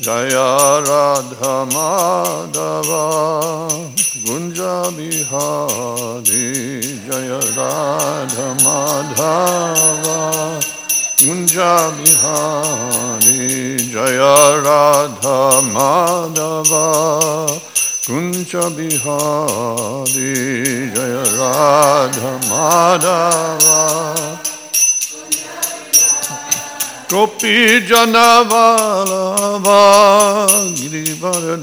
Jaya Radha Madhava Gunja Bihari Jaya Radha Madhava Gunja Bihari Jaya Radha Madhava Gunja Bihari Jaya Radha Madhava Gopi Janavalava Girivardhari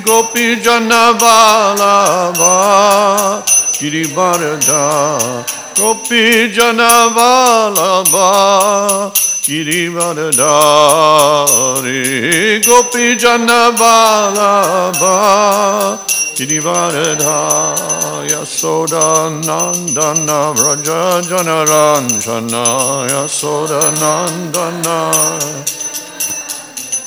Gopi Janavalava Girivardhari Gopi Janavalava Girivardhari Gopi Janavalava Girivardha Yasoda Nandana Vraja Janaranjana Yasoda Nandana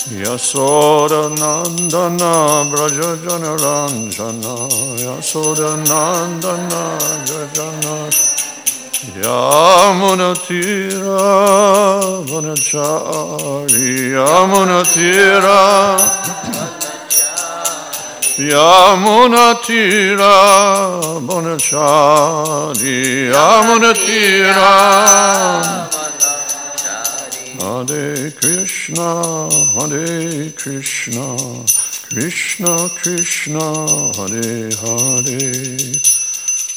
Yasoda Nandana Vraja Janaranjana Yasoda Nandana Jajana Yamunatira Vanachari Yamunatira 야무나티라 모나샤리 야무나티라 Hare Krishna, Hare Krishna, Krishna Krishna, Hare Hare.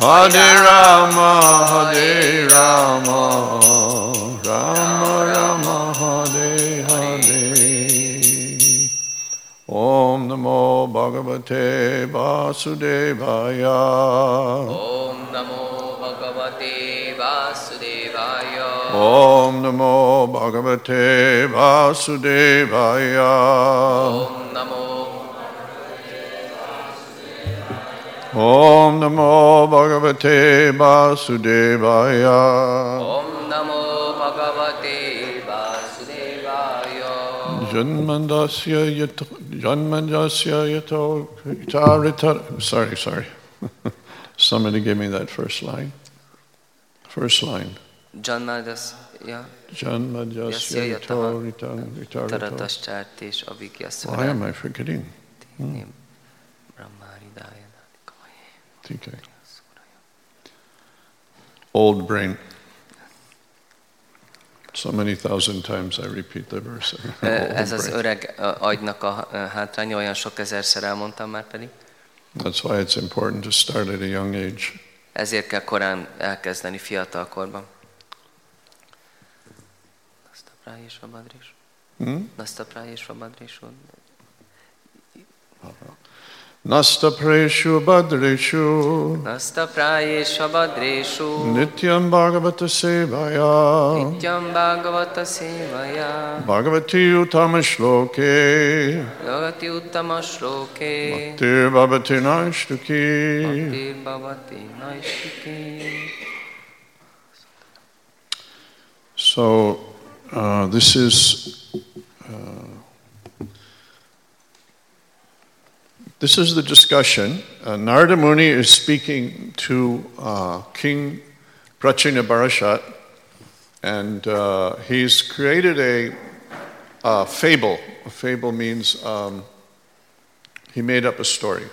Hare Rama Hare Rama Rama Rama Hare Hare. Om Namo Bhagavate Vasudevaya. Om Namo Bhagavate Vasudevaya. Om Namo Bhagavate Vasudevaya. Om Namo Om Namo Bhagavate Vasudevaya. Om Namo Bhagavate Vasudevaya. Janmandasya यत् Janmandasya यतो Sorry, sorry. Somebody give me that first line. First line. Janmadasya. Janmadasya yato ritarataschartish. Why am I forgetting? Hmm. Old brain. So many thousand times I repeat the verse. Ez az öreg agynak a hátránya, olyan sok ezerszer elmondtam már pedig. That's why it's important to start at a young age. Ezért kell korán elkezdeni. Nastaprájésva badrés. Hmm? Nastaprájésva badrés. Nasta Preshu Badreshu Nasta Prayeshu Badreshu Nityam Bhagavata Sevaya. Nityam Bhagavata Sevaya. Bhagavati Uttama Bhagavati Uttama Shloke. Bhaktir Bhavati Naishtuki. Bhaktir Bhavati So, uh, this is uh, This is the discussion. Uh, Narada Muni is speaking to uh, King Prachina Barashat, and uh, he's created a, a fable. A fable means um, he made up a story.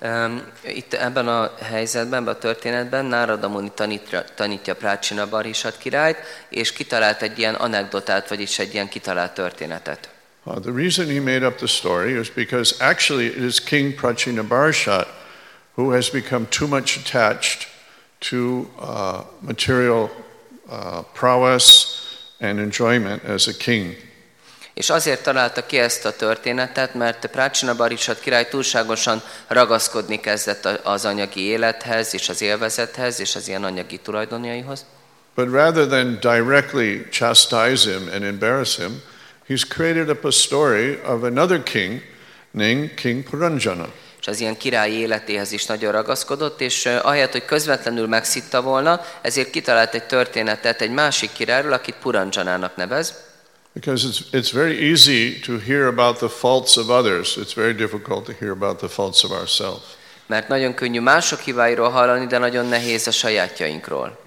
Um, Itt ebben a helyzetben, ebben a történetben Nárada Muni tanítja, tanítja Prácsina Barisat királyt, és kitalált egy ilyen anekdotát, vagyis egy ilyen kitalált történetet. Uh, the reason he made up the story is because actually it is King Prachina Barashat who has become too much attached to uh, material uh, prowess and enjoyment as a king. És azért találta ki ezt a történetet, mert Prácsina Barisat király túlságosan ragaszkodni kezdett az anyagi élethez, és az élvezethez, és az ilyen anyagi tulajdonjaihoz. But rather than directly chastise him and embarrass him, he's created up a story of another king named King Puranjana. És az ilyen királyi életéhez is nagyon ragaszkodott, és ahelyett, hogy közvetlenül megszitta volna, ezért kitalált egy történetet egy másik királyról, akit Puranjanának nevez. Because it's, it's very easy to hear about the faults of others. It's very difficult to hear about the faults of ourselves. Mert nagyon könnyű mások hibáiról hallani, de nagyon nehéz a sajátjainkról.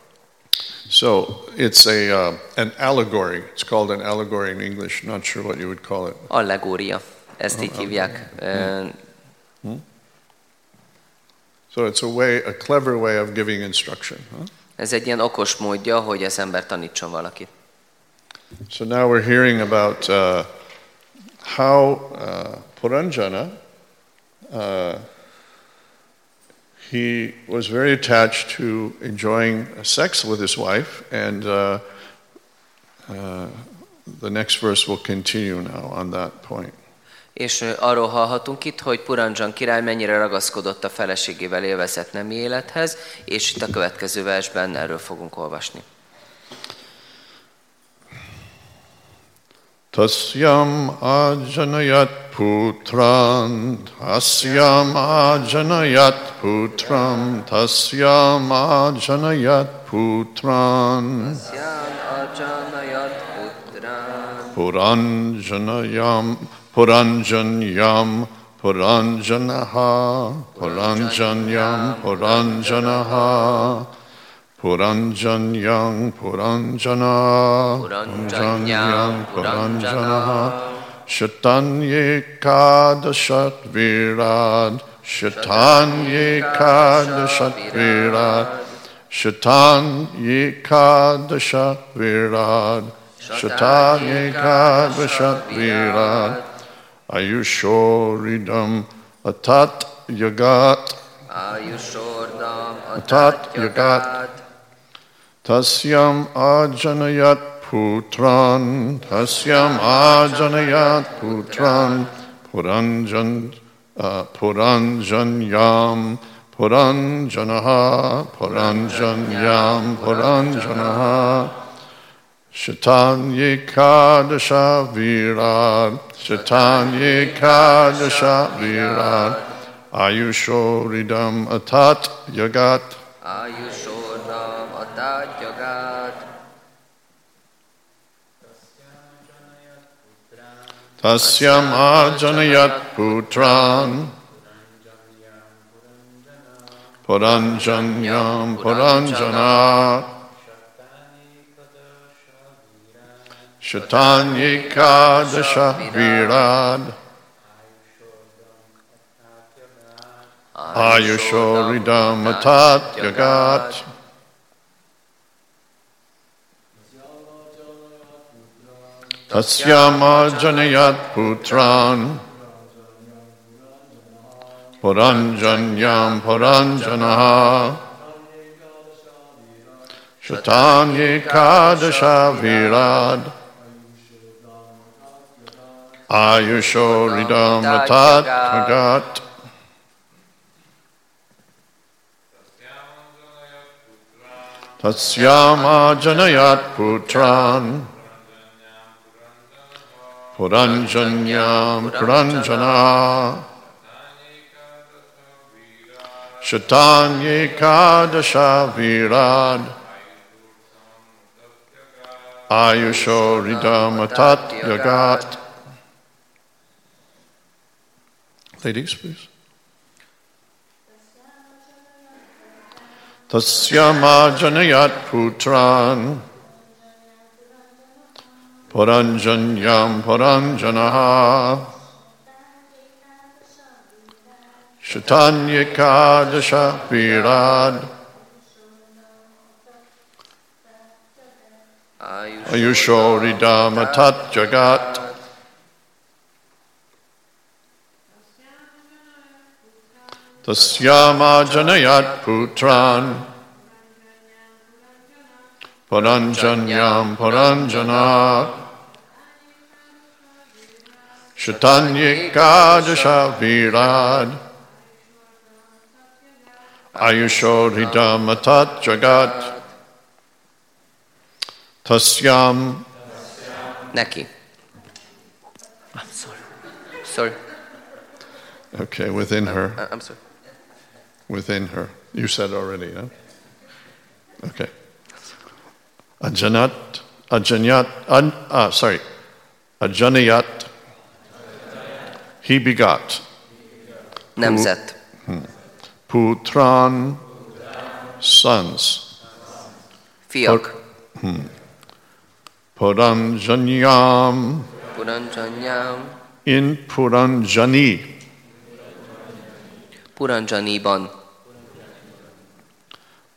So it's a, uh, an allegory. It's called an allegory in English. Not sure what you would call it. Allegória, ezt így hívják. So it's a way, a clever way of giving instruction. Huh? Ez egy ilyen okos módja, hogy az ember tanítson valakit. So now we're hearing about uh, how uh, Puranjana, uh, he was very attached to enjoying sex with his wife, and uh, uh, the next verse will continue now on that point. És ö, arról hallhatunk itt, hogy Puranjan király mennyire ragaszkodott a feleségével élvezett nemi élethez, és itt a következő versben erről fogunk olvasni. Tasyam ajanayat putran, tasyam ajanayat putram, tasyam ajanayat putran, puranjanayam, puranjanyam, puranjanaha, puranjanyam, puranjanaha, Puranjanyang Puranjana. Puranjanyang Puranjana. Shatanya Kadashat Virad. Shatanya Kadashat Virad. Shatanya Kadashat Virad. Shatanya Kadashat Virad. Ayushoridam Atat Yagat. Ayushoridam Atat Yagat. Tasyam ajanayat putran, tasyam ajanayat putran, puranjan, uh, puranjanyam, puranjanaha, puranjanyam, puranjanaha. Shatanye kadasha virad, Shatanye kadasha virad, Ayushoridam atat yagat tat jagat. Tasyam ajanayat putran. Puranjanyam puranjanat. Shatanyika dashavirad. Ayushoridam atat yagat. तस्यामाजनयात् पुत्रान् पुराञ्जन्यां पुराञ्जनः शतान्येकादशा वीराद् आयुषो हृदमृतात् भगात् तस्यामाजनयात् पुत्रान् पुरञ्जन्याम् पुरञ्जना शतान्येकादशा वीरान् आयुषो हृदमतात्यगात् Ladies, please. तस्य मा जनयात् पुत्रान् Paranjanyam Paranjanaha. Shatanyaka Dasha pirad. Ayushori Dhamma Tat Jagat. Tasyama Janayat Putran. Paranjanyam Paranjanaha Paranjanyam paranjana Shatanyika jasha virad Ayushoridama tat jagat Tasyam Neki. I'm sorry. Sorry. Okay, within her. I- I'm sorry. within her. You said already, huh? Okay. Ajanat, Ajanyat, an, ah, sorry, Ajanayat, he begot. Nemzet. Putran, sons. Fiak. Puranjanyam, Puranjanyam. in Puranjani. Puranjaniban.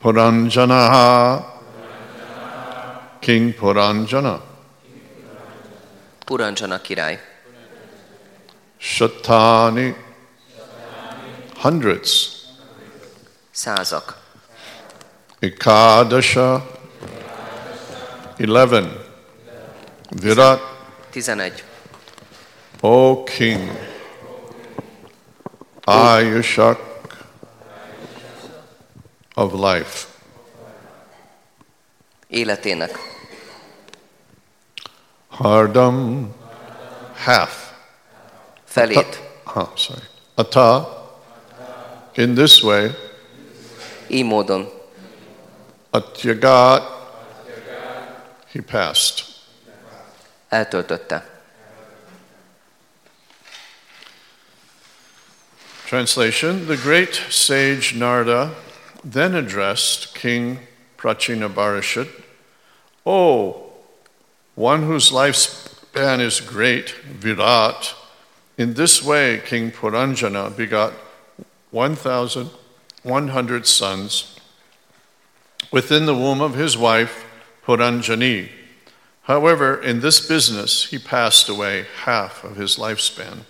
Puranjanaha, King Puranjana. Puranjana király. Shatani, hundreds. Százak. Ikadasha, 11. Virat, 11. O King, Ayushak of life, Életének. Hardam, half. Felét. Oh, ah, sorry. Ata, in this way, Így módon. Atyagat, he passed. Eltöltötte. Translation The great sage Narda then addressed King Prachinabarashit, O one whose lifespan is great, Virat, in this way King Puranjana begot 1,100 sons within the womb of his wife Puranjani. However, in this business, he passed away half of his lifespan.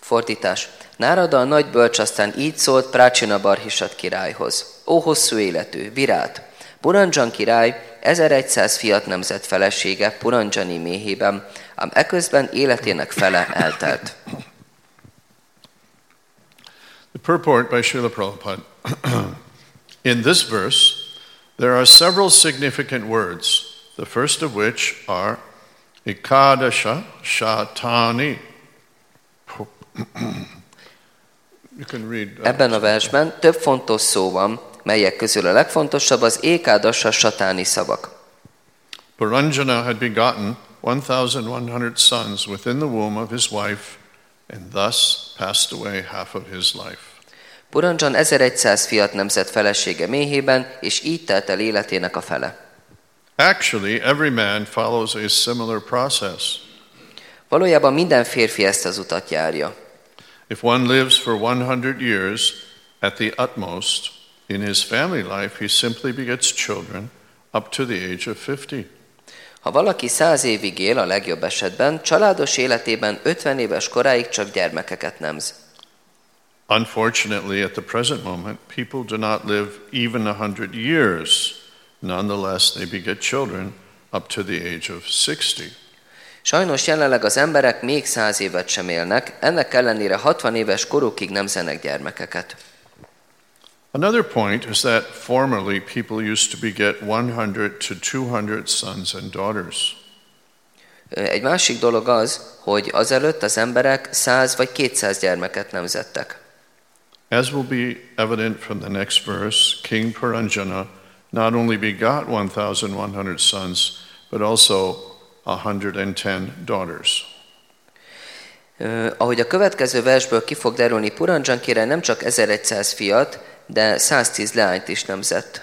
Fordítás. Nárada a nagy bölcs aztán így szólt Prácsina Barhisat királyhoz. Ó hosszú életű, virát! Purandzsan király 1100 fiat nemzet felesége Purandzsani méhében, ám eközben életének fele eltelt. The purport by Srila Prabhupada. In this verse, there are several significant words, the first of which are Ikadasha Shatani. You can read. uh, Ebben a versben több fontos szó van, melyek közül a legfontosabb az ékádassa satáni szavak. Puranjana had begotten 1,100 sons within the womb of his wife, and thus passed away half of his life. Purandzsan 1100 fiat nemzet felesége méhében, és így telt el életének a fele. Actually, every man follows a similar process. Valójában minden férfi ezt az utat járja. If one lives for 100 years at the utmost, in his family life, he simply begets children up to the age of 50. Ha valaki száz évig él a legjobb esetben, családos életében 50 éves koráig csak gyermekeket nemz. Unfortunately, at the present moment, people do not live even 100 years. Nonetheless, they beget children up to the age of 60. Sajnos jelenleg az emberek még száz évet sem élnek, ennek ellenére 60 éves korukig nemzenek gyermekeket. Another point is that formerly people used to beget 100 to 200 sons and daughters. Egy másik dolog az, hogy azelőtt az emberek 100 vagy 200 gyermeket nemzettek. As will be evident from the next verse, King Puranjana not only begot 1,100 sons, but also 110 daughters. Ö, ahogy a következő versből ki fog derülni, Puranjan király nem csak 1100 fiat, de 110 leányt is nemzett.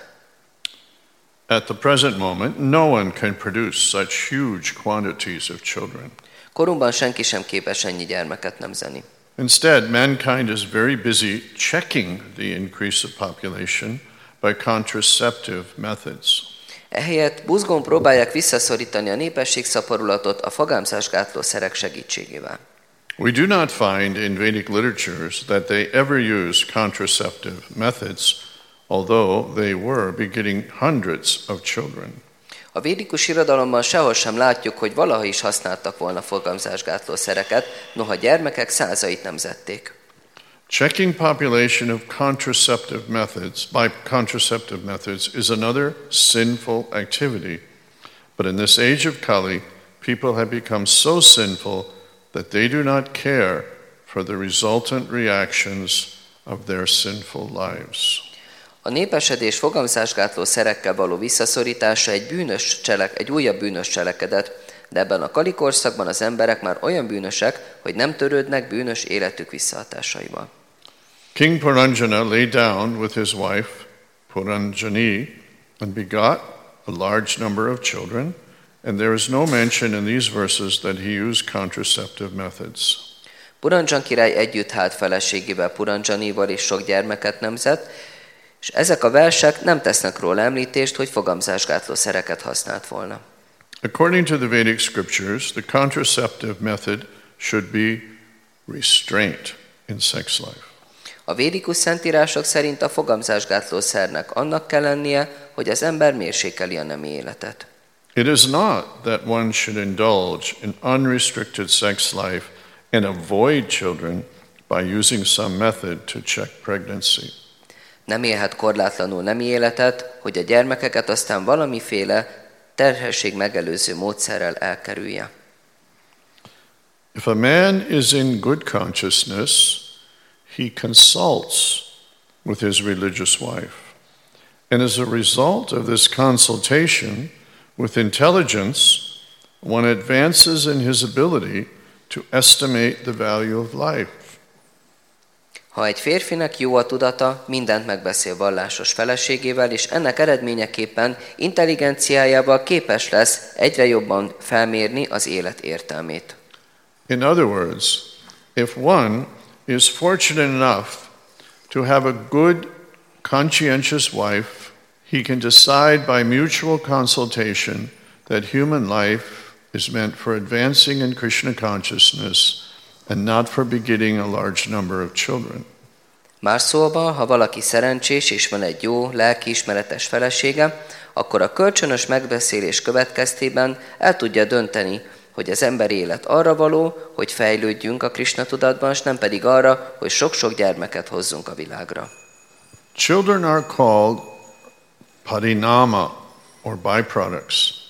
At the present moment, no one can produce such huge quantities of children. Korunkban senki sem képes ennyi gyermeket nemzeni. Instead, mankind is very busy checking the increase of population by contraceptive methods. Ehelyett buzgón próbálják visszaszorítani a népességszaporulatot a fagámzásgátló szerek segítségével. We do not find in Vedic literatures that they ever used contraceptive methods, although they were begetting hundreds of children. A védikus irodalomban sehol sem látjuk, hogy valaha is használtak volna fogamzásgátló szereket, noha gyermekek százait nemzették. Checking population of contraceptive methods by contraceptive methods is another sinful activity. But in this age of Kali, people have become so sinful that they do not care for the resultant reactions of their sinful lives. A népesedés fogamzásgátló szerekkel való visszaszorítása egy, bűnös cselek, egy újabb bűnös cselekedet, de ebben a kalikorszakban az emberek már olyan bűnösek, hogy nem törődnek bűnös életük visszahatásaival. King Puranjana lay down with his wife, Puranjani, and begot a large number of children, and there is no mention in these verses that he used contraceptive methods. Puranjan király együtt hált feleségével Puranjanival és sok gyermeket nemzett, és ezek a versek nem tesznek róla említést, hogy fogamzásgátló szereket használt volna. According to the Vedic scriptures, the contraceptive method should be restraint in sex life. A védikus szentírások szerint a fogamzásgátló szernek annak kell lennie, hogy az ember mérsékeli a nemi életet. It is not that one should indulge in unrestricted sex life and avoid children by using some method to check pregnancy. Nem élhet korlátlanul nemi életet, hogy a gyermekeket aztán valamiféle terhesség megelőző módszerrel elkerülje. If a man is in good consciousness, he consults with his religious wife. And as a result of this consultation with intelligence, one advances in his ability to estimate the value of life. Ha egy férfinek jó a tudata, mindent megbeszél vallásos feleségével, és ennek eredményeképpen intelligenciájával képes lesz egyre jobban felmérni az élet értelmét. In other words, if one is fortunate enough to have a good, conscientious wife, he can decide by mutual consultation that human life is meant for advancing in Krishna consciousness and not for begetting a large number of children. Más szóval, ha valaki szerencsés és van egy jó, lelkiismeretes felesége, akkor a kölcsönös megbeszélés következtében el tudja dönteni, hogy az ember élet arra való, hogy fejlődjünk a Krishna tudatban, és nem pedig arra, hogy sok-sok gyermeket hozzunk a világra. Children are called parinama or byproducts.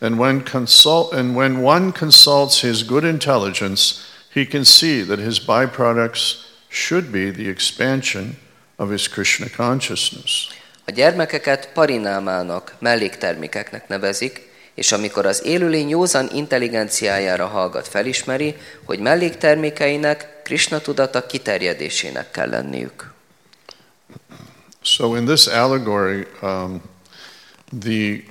And when, consult, and when one consults his good intelligence, he can see that his byproducts should be the expansion of his Krishna consciousness. A gyermekeket parinámának, melléktermékeknek nevezik, és amikor az élőlény józan intelligenciájára hallgat, felismeri, hogy melléktermékeinek Krishna tudata kiterjedésének kell lenniük. So in this allegory, um, the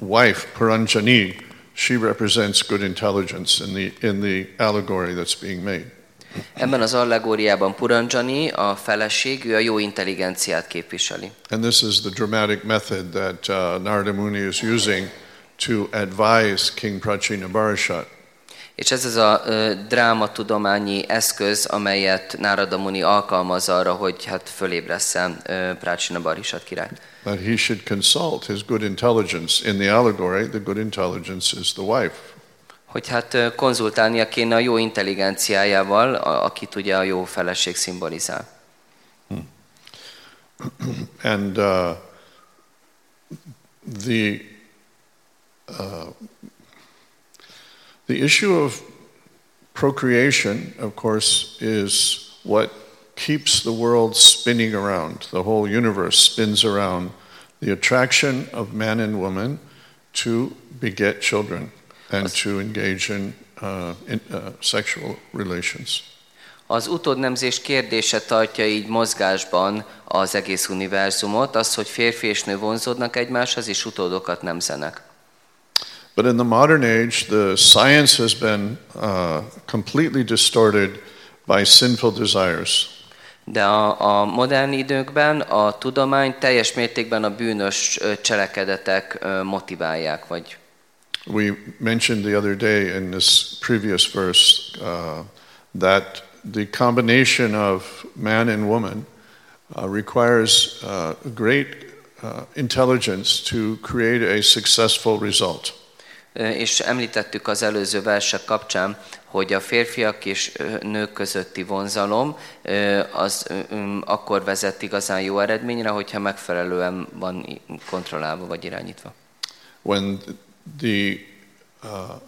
wife, Puranjani, she represents good intelligence in the, in the allegory that's being made. Ebben az allegóriában Puranjani, a feleség, ő a jó intelligenciát képviseli. And this is the dramatic method that uh, Narada Muni is using to advise King Prachina Barashat. És ez az a ö, drámatudományi eszköz, amelyet Nárada Muni alkalmaz arra, hogy hát fölébressze ö, Prácsina Barisat királyt. That he should consult his good intelligence. In the allegory, the good intelligence is the wife. Hogy hát konzultálnia kéne a jó intelligenciájával, akit ugye a jó feleség szimbolizál. And uh, the uh, the issue of procreation, of course, is what keeps the world spinning around. The whole universe spins around the attraction of man and woman to beget children and to engage in uh, in, uh, sexual relations. Az utódnemzés kérdése tartja így mozgásban az egész univerzumot, az, hogy férfi és nő vonzódnak egymáshoz, és utódokat nemzenek. But in the modern age, the science has been uh, completely distorted by sinful desires. De a, a modern időkben a tudomány teljes mértékben a bűnös cselekedetek motiválják, vagy We mentioned the other day in this previous verse uh, that the combination of man and woman uh, requires uh, great uh, intelligence to create a successful result. És említettük az előző versek kapcsán, hogy a férfiak és nők közötti vonzalom az akkor vezet igazán jó eredményre, hogyha megfelelően van kontrollálva vagy irányítva. When the uh,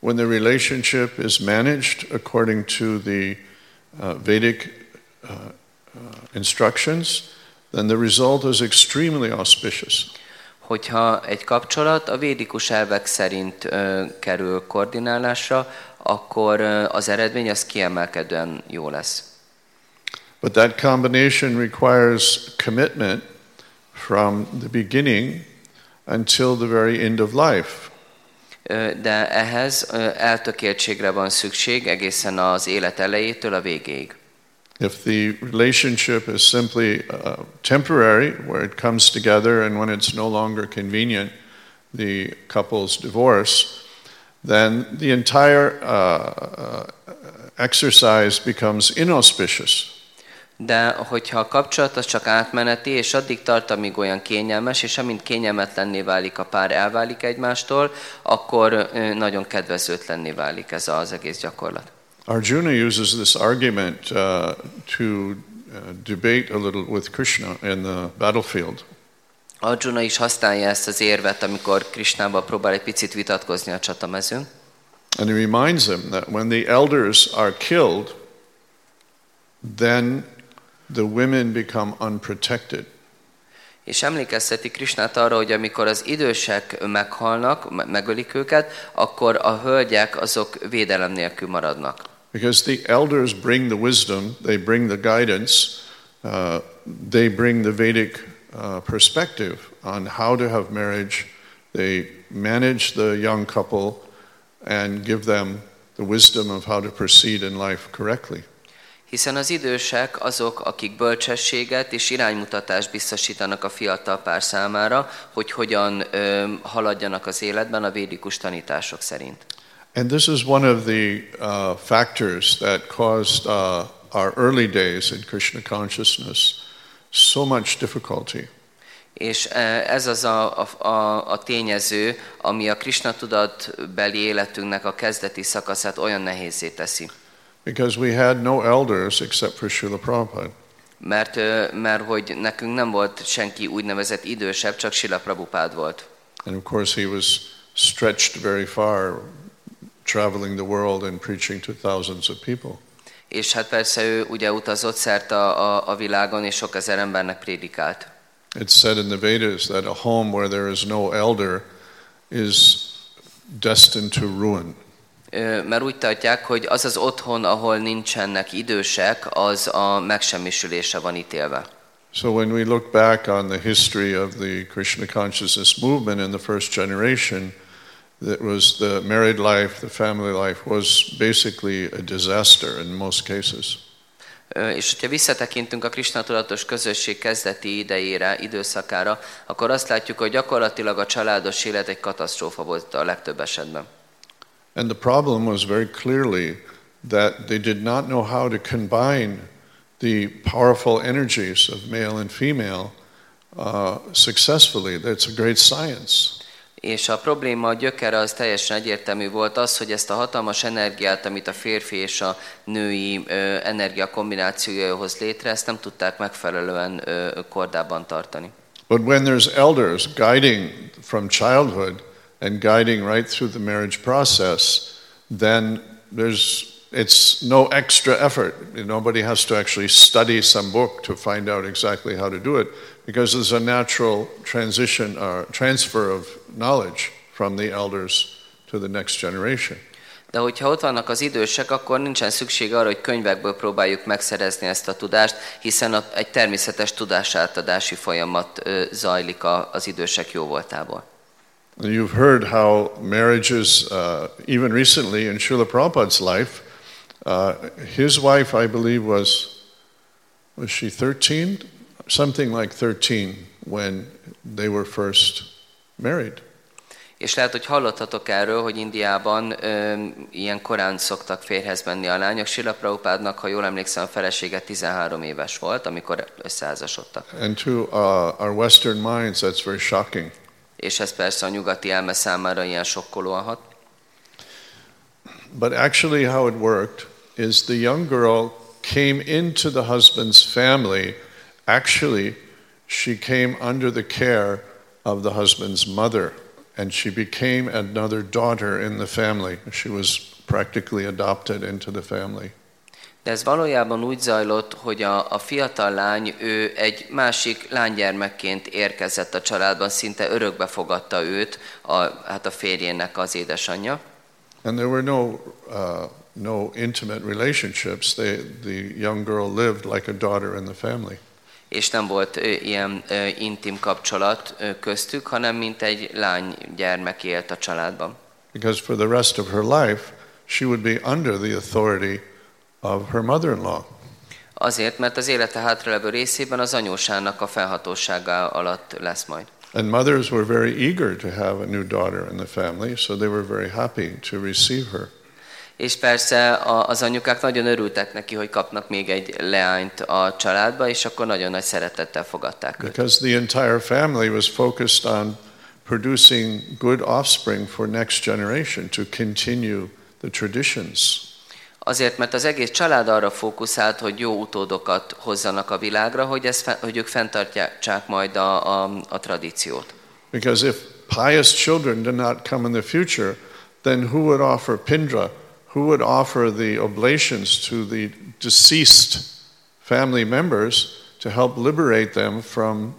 when the relationship is managed according to the uh, Vedic uh, uh, instructions, then the result is extremely auspicious. Hogyha egy kapcsolat a védikus elvek szerint ö, kerül koordinálásra, akkor ö, az eredmény az kiemelkedően jó lesz. But that combination requires commitment from the beginning until the very end of life. De ehhez eltökéltségre van szükség egészen az élet elejétől a végéig. If the relationship is simply uh, temporary, where it comes together and when it's no longer convenient, the couples divorce, then the entire uh, uh, exercise becomes inauspicious. De hogyha a kapcsolat az csak átmeneti, és addig tart, amíg olyan kényelmes, és amint kényelmetlenné válik a pár, elválik egymástól, akkor nagyon kedvezőtlenné válik ez az egész gyakorlat. Arjuna uses this argument uh, to uh, debate a little with Krishna in the battlefield. Arjuna is használja ezt az érvet, amikor Krisnával próbál egy picit vitatkozni a csatamezőn. And he reminds them that when the elders are killed, then the women become unprotected. És emlékezteti Krisnát arra, hogy amikor az idősek meghalnak, me- megölik őket, akkor a hölgyek azok védelem nélkül maradnak. Because the elders bring the wisdom, they bring the guidance, uh, they bring the Vedic uh, perspective on how to have marriage. They manage the young couple and give them the wisdom of how to proceed in life correctly. Hiszen az idősek azok, akik bölcsességet és iránymutatást biztosítanak a fiatal pár számára, hogy hogyan ö, haladjanak az életben a védikus tanítások szerint. And this is one of the uh, factors that caused uh, our early days in Krishna consciousness so much difficulty. És eh, ez az a, a, a, tényező, ami a Krishna tudatbeli életünknek a kezdeti szakaszát olyan nehézé teszi. Because we had no elders except for Srila Prabhupada. Mert, ö, mert hogy nekünk nem volt senki úgynevezett idősebb, csak Sila Prabhupád volt. And of course, he was stretched very far, traveling the world and preaching to thousands of people. És hát persze ő ugye utazott szerte a, a, a világon, és sok ezer embernek prédikált. It's said in the Vedas that a home where there is no elder is destined to ruin. Mert úgy tartják, hogy az az otthon, ahol nincsenek idősek, az a megsemmisülése van ítélve. So when we look back on the history of the Krishna consciousness movement in the first generation, that was the married life, the family life was basically a disaster in most cases. És hogyha visszatekintünk a Krishna tudatos közösség kezdeti idejére, időszakára, akkor azt látjuk, hogy gyakorlatilag a családos élet egy katasztrófa volt a legtöbb esetben. And the problem was very clearly that they did not know how to combine the powerful energies of male and female uh, successfully. That's a great science. És a probléma a gyökere az teljesen egyértelmű volt az, hogy ezt a hatalmas energiát, amit a férfi és a női energia kombinációja hoz létre, ezt nem tudták megfelelően kordában tartani. But when there's elders guiding from childhood and guiding right through the marriage process, then there's it's no extra effort. Nobody has to actually study some book to find out exactly how to do it because there's a natural transition or transfer of knowledge from the elders to the next generation. De hogyha ott vannak az idősek, akkor nincsen szükség arra, hogy könyvekből próbáljuk megszerezni ezt a tudást, hiszen a- egy természetes tudásátadási folyamat ö, zajlik a- az idősek jóvoltából. You've heard how marriages, uh, even recently in Srila Prabhupada's life, uh, his wife, I believe, was was she 13, something like 13 when they were first married. És lehet, hogy hallottatok erről, hogy Indiában ö, ilyen korán szoktak férhez menni a lányok. Sila Prabhupádnak, ha jól emlékszem, a felesége 13 éves volt, amikor összeházasodtak. And to uh, our Western minds, that's very shocking. És ez persze a nyugati elme számára ilyen sokkolóan hat. But actually, how it worked is the young girl came into the husband's family. Actually, she came under the care of the husband's mother, and she became another daughter in the family. She was practically adopted into the family. De ez valójában úgy zajlott, hogy a, a fiatal lány, ő egy másik lánygyermekként érkezett a családban, szinte örökbe fogadta őt, a, hát a férjének az édesanyja. And there were no, uh, no intimate relationships. They, the young girl lived like a daughter in the family. És nem volt ilyen intim kapcsolat köztük, hanem mint egy lány gyermek élt a családban. Because for the rest of her life, she would be under the authority of her mother in law. Azért, mert az élete hátralevő részében az anyósának a felhatósága alatt lesz majd. And mothers were very eager to have a new daughter in the family, so they were very happy to receive her. És persze az anyukák nagyon örültek neki, hogy kapnak még egy leányt a családba, és akkor nagyon nagy szeretettel fogadták őt. Because the entire family was focused on producing good offspring for next generation to continue the traditions. Azért, mert az egész család arra fókuszált, hogy jó utódokat hozzanak a világra, hogy, ez, hogy ők fenntartják majd a, a, a tradíciót. Because if pious children did not come in the future, then who would offer pindra? Who would offer the oblations to the deceased family members to help liberate them from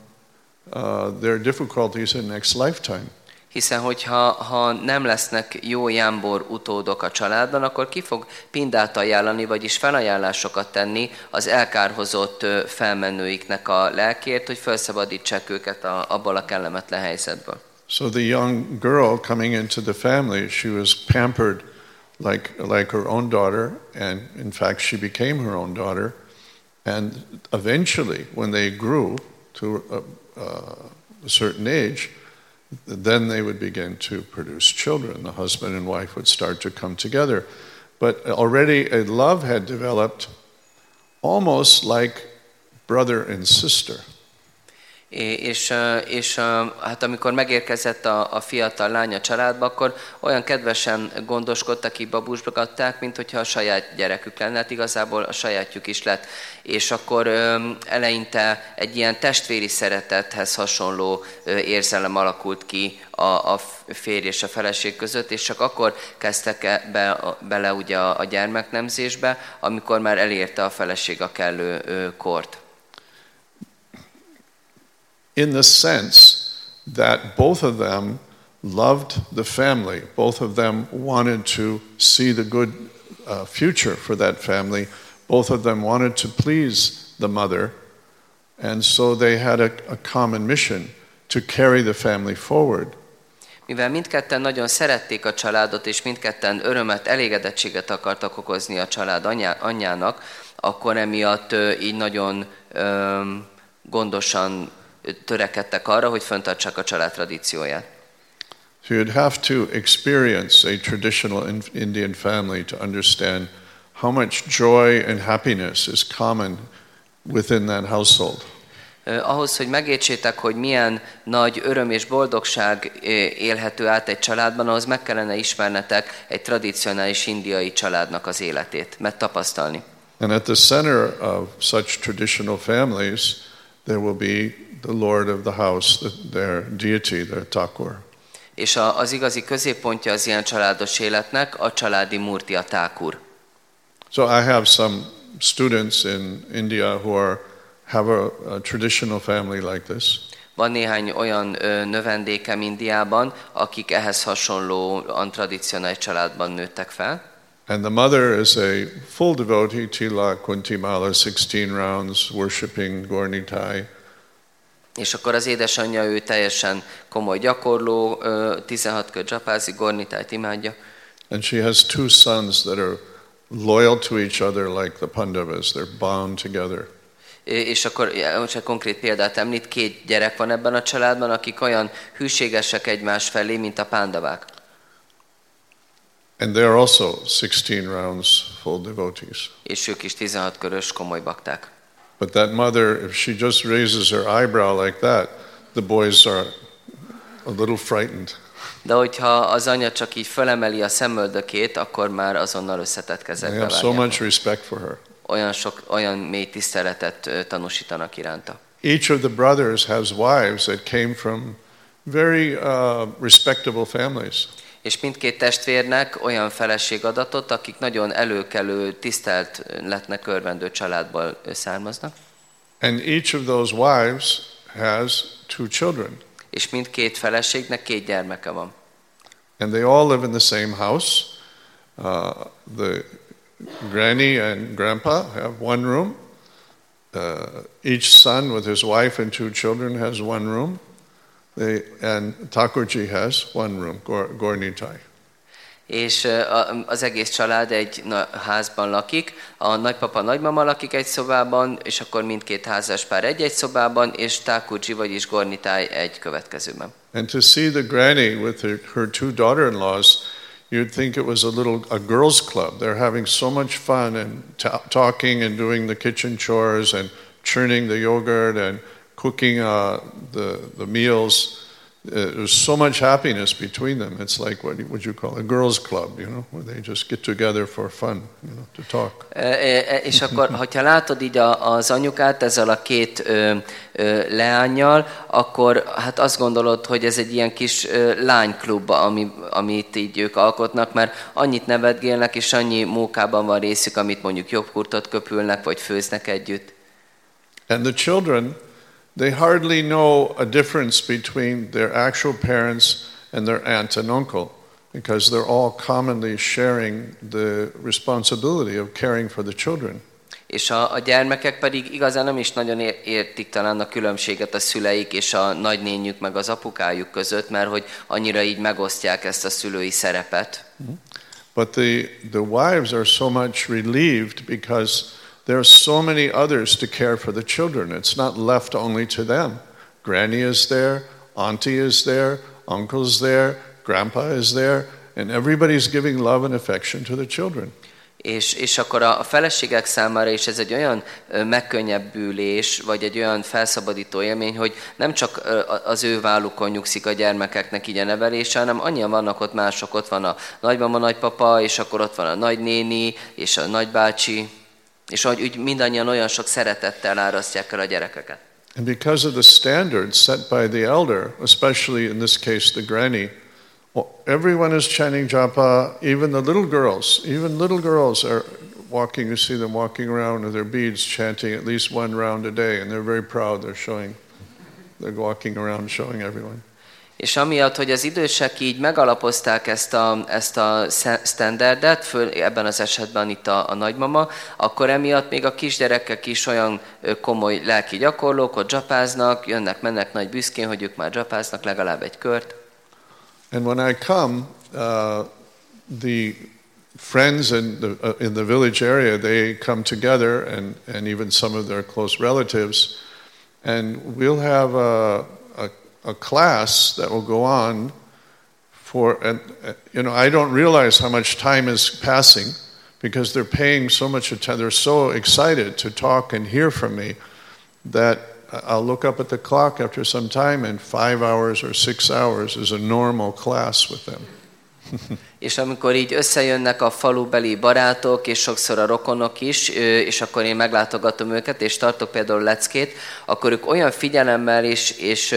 uh, their difficulties in next lifetime? Hiszen, hogyha ha nem lesznek jó jámbor utódok a családban, akkor ki fog pindát ajánlani, vagyis felajánlásokat tenni az elkárhozott felmenőiknek a lelkért, hogy felszabadítsák őket a, abból a kellemetlen helyzetből. So the young girl coming into the family, she was pampered like, like her own daughter, and in fact, she became her own daughter. And eventually, when they grew to a, uh, a certain age, then they would begin to produce children. The husband and wife would start to come together. But already a love had developed almost like brother and sister. És, és hát amikor megérkezett a, a fiatal lány a családba, akkor olyan kedvesen gondoskodtak, így babusgatták, mint hogyha a saját gyerekük lenne, hát igazából a sajátjuk is lett. És akkor eleinte egy ilyen testvéri szeretethez hasonló érzelem alakult ki a, a férj és a feleség között, és csak akkor kezdtek e- be, bele ugye a, a gyermeknemzésbe, amikor már elérte a feleség a kellő kort. In the sense that both of them loved the family. Both of them wanted to see the good uh, future for that family. Both of them wanted to please the mother. And so they had a, a common mission to carry the family forward. Mivel mindketten nagyon szerették a családot, és mindketten örömet, elégedettséget akartak okozni a család anyá, anyjának, akkor emiatt így nagyon gondosan törekedtek arra, hogy föntartsák a család tradícióját. So you'd have to experience a traditional in- Indian family to understand how much joy and happiness is common within that household. Ahhoz, hogy megértsétek, hogy milyen nagy öröm és boldogság élhető át egy családban, ahhoz meg kellene ismernetek egy tradicionális indiai családnak az életét, mert tapasztalni. And at the center of such traditional families, there will be the Lord of the house, the, their deity, their Thakur. És a, az igazi középpontja az ilyen családos életnek a családi murti, a tákur. So I have some students in India who are have a, a traditional family like this, Van néhány olyan ö, növendékem Indiában, akik ehhez hasonlóan tradicionális családban nőttek fel. And the mother is a full devotee, Tila Kuntimala, 16 rounds, worshipping Gornitai. És akkor az édesanyja ő teljesen komoly gyakorló, ö, 16 kör dzsapázik, gornitájt imádja. And she has two sons that are loyal to each other like the Pandavas. They're bound together. És akkor most egy konkrét példát említ, két gyerek van ebben a családban, akik olyan hűségesek egymás felé, mint a pándavák. And they're also 16 rounds full devotees. És ők is 16 körös komoly bakták. But that mother, if she just raises her eyebrow like that, the boys are a little frightened. De hogyha az anya csak így felemeli a szemöldökét, akkor már azonnal összetett kezekbe have so vágják. much respect for her. Olyan sok, olyan mély tiszteletet tanúsítanak iránta. Each of the brothers has wives that came from very uh, respectable families. És mindkét testvérnek olyan feleség adatot, akik nagyon előkelő, tisztelt letnek örvendő családból származnak. And each of those wives has two children. És mindkét feleségnek két gyermeke van. And they all live in the same house. Uh, the granny and grandpa have one room. Uh, each son with his wife and two children has one room. They, and Thakurji has one room, Gor- Gornitai. És az egész család egy házban lakik, a nagypapa, nagymama lakik egy szobában, és akkor mindkét házas pár egy-egy szobában, és Tákucsi, vagyis Gornitáj egy következőben. And to see the granny with her, her two daughter-in-laws, you'd think it was a little a girls' club. They're having so much fun and talking and doing the kitchen chores and churning the yogurt and cooking uh, the the meals. Uh, there's so much happiness between them. It's like what would you call a girls' club, you know, where they just get together for fun, you know, to talk. E, e, És akkor, hogyha látod így az anyukát ezzel a két leányjal, akkor hát azt gondolod, hogy ez egy ilyen kis lányklub, ami, amit így ők alkotnak, mert annyit nevetgélnek, és annyi mókában van részük, amit mondjuk jobbkurtot köpülnek, vagy főznek együtt. And the children, they hardly know a difference between their actual parents and their aunt and uncle because they're all commonly sharing the responsibility of caring for the children. És a, a gyermekek pedig igazán nem is nagyon ér- értik talán a különbséget a szüleik és a nagynényük meg az apukájuk között, mert hogy annyira így megosztják ezt a szülői szerepet. Mm-hmm. But the, the wives are so much relieved because there are so many others to care for the children. It's not left only to them. Granny is there, auntie is there, uncle's there, grandpa is there, and everybody's giving love and affection to the children. És, és akkor a, a feleségek számára is ez egy olyan ö, megkönnyebbülés, vagy egy olyan felszabadító élmény, hogy nem csak ö, az ő vállukon nyugszik a gyermekeknek így a nevelése, hanem annyian vannak ott mások, ott van a nagymama, nagypapa, és akkor ott van a nagynéni, és a nagybácsi, és hogy úgy mindannyian olyan sok szeretettel árasztják el a gyerekeket. And because of the standards set by the elder, especially in this case the granny, well, everyone is chanting japa, even the little girls. Even little girls are walking, you see them walking around with their beads chanting at least one round a day, and they're very proud. They're showing, they're walking around showing everyone. És amiatt, hogy az idősek így megalapozták ezt a, ezt a standardet, föl, ebben az esetben itt a, a nagymama, akkor emiatt még a kisgyerekek is olyan komoly lelki gyakorlók, ott dzsapáznak, jönnek, mennek nagy büszkén, hogy ők már dzsapáznak legalább egy kört. And when I come, uh, the friends in the, uh, in the village area, they come together, and, and even some of their close relatives, and we'll have a, a, class that will go on for, and, you know, I don't realize how much time is passing because they're paying so much attention. They're so excited to talk and hear from me that I'll look up at the clock after some time, and five hours or six hours is a normal class with them. És amikor így összejönnek a falubeli barátok, és sokszor a rokonok is, és akkor én meglátogatom őket, és tartok például leckét, akkor ők olyan figyelemmel és, és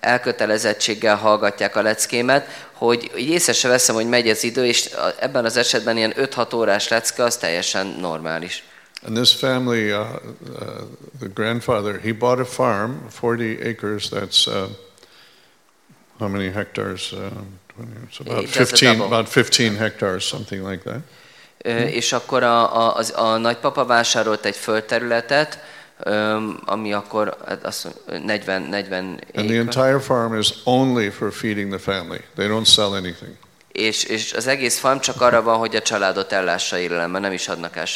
elkötelezettséggel hallgatják a leckémet, hogy így észre se veszem, hogy megy az idő, és ebben az esetben ilyen 5-6 órás lecke az teljesen normális. And this family, uh, uh, the grandfather, he bought a farm, 40 acres. That's uh, how many hectares? Uh, 20, it's about It does a 15, double. about 15 hectares, something like that. Ö, És akkor a, a, az, a nagypapa vásárolt egy földterületet, öm, ami akkor hát azt 40, 40 And the entire farm is only for feeding the family. They don't sell anything. És, és az egész farm csak arra van, hogy a családot ellássa nem is adnak el.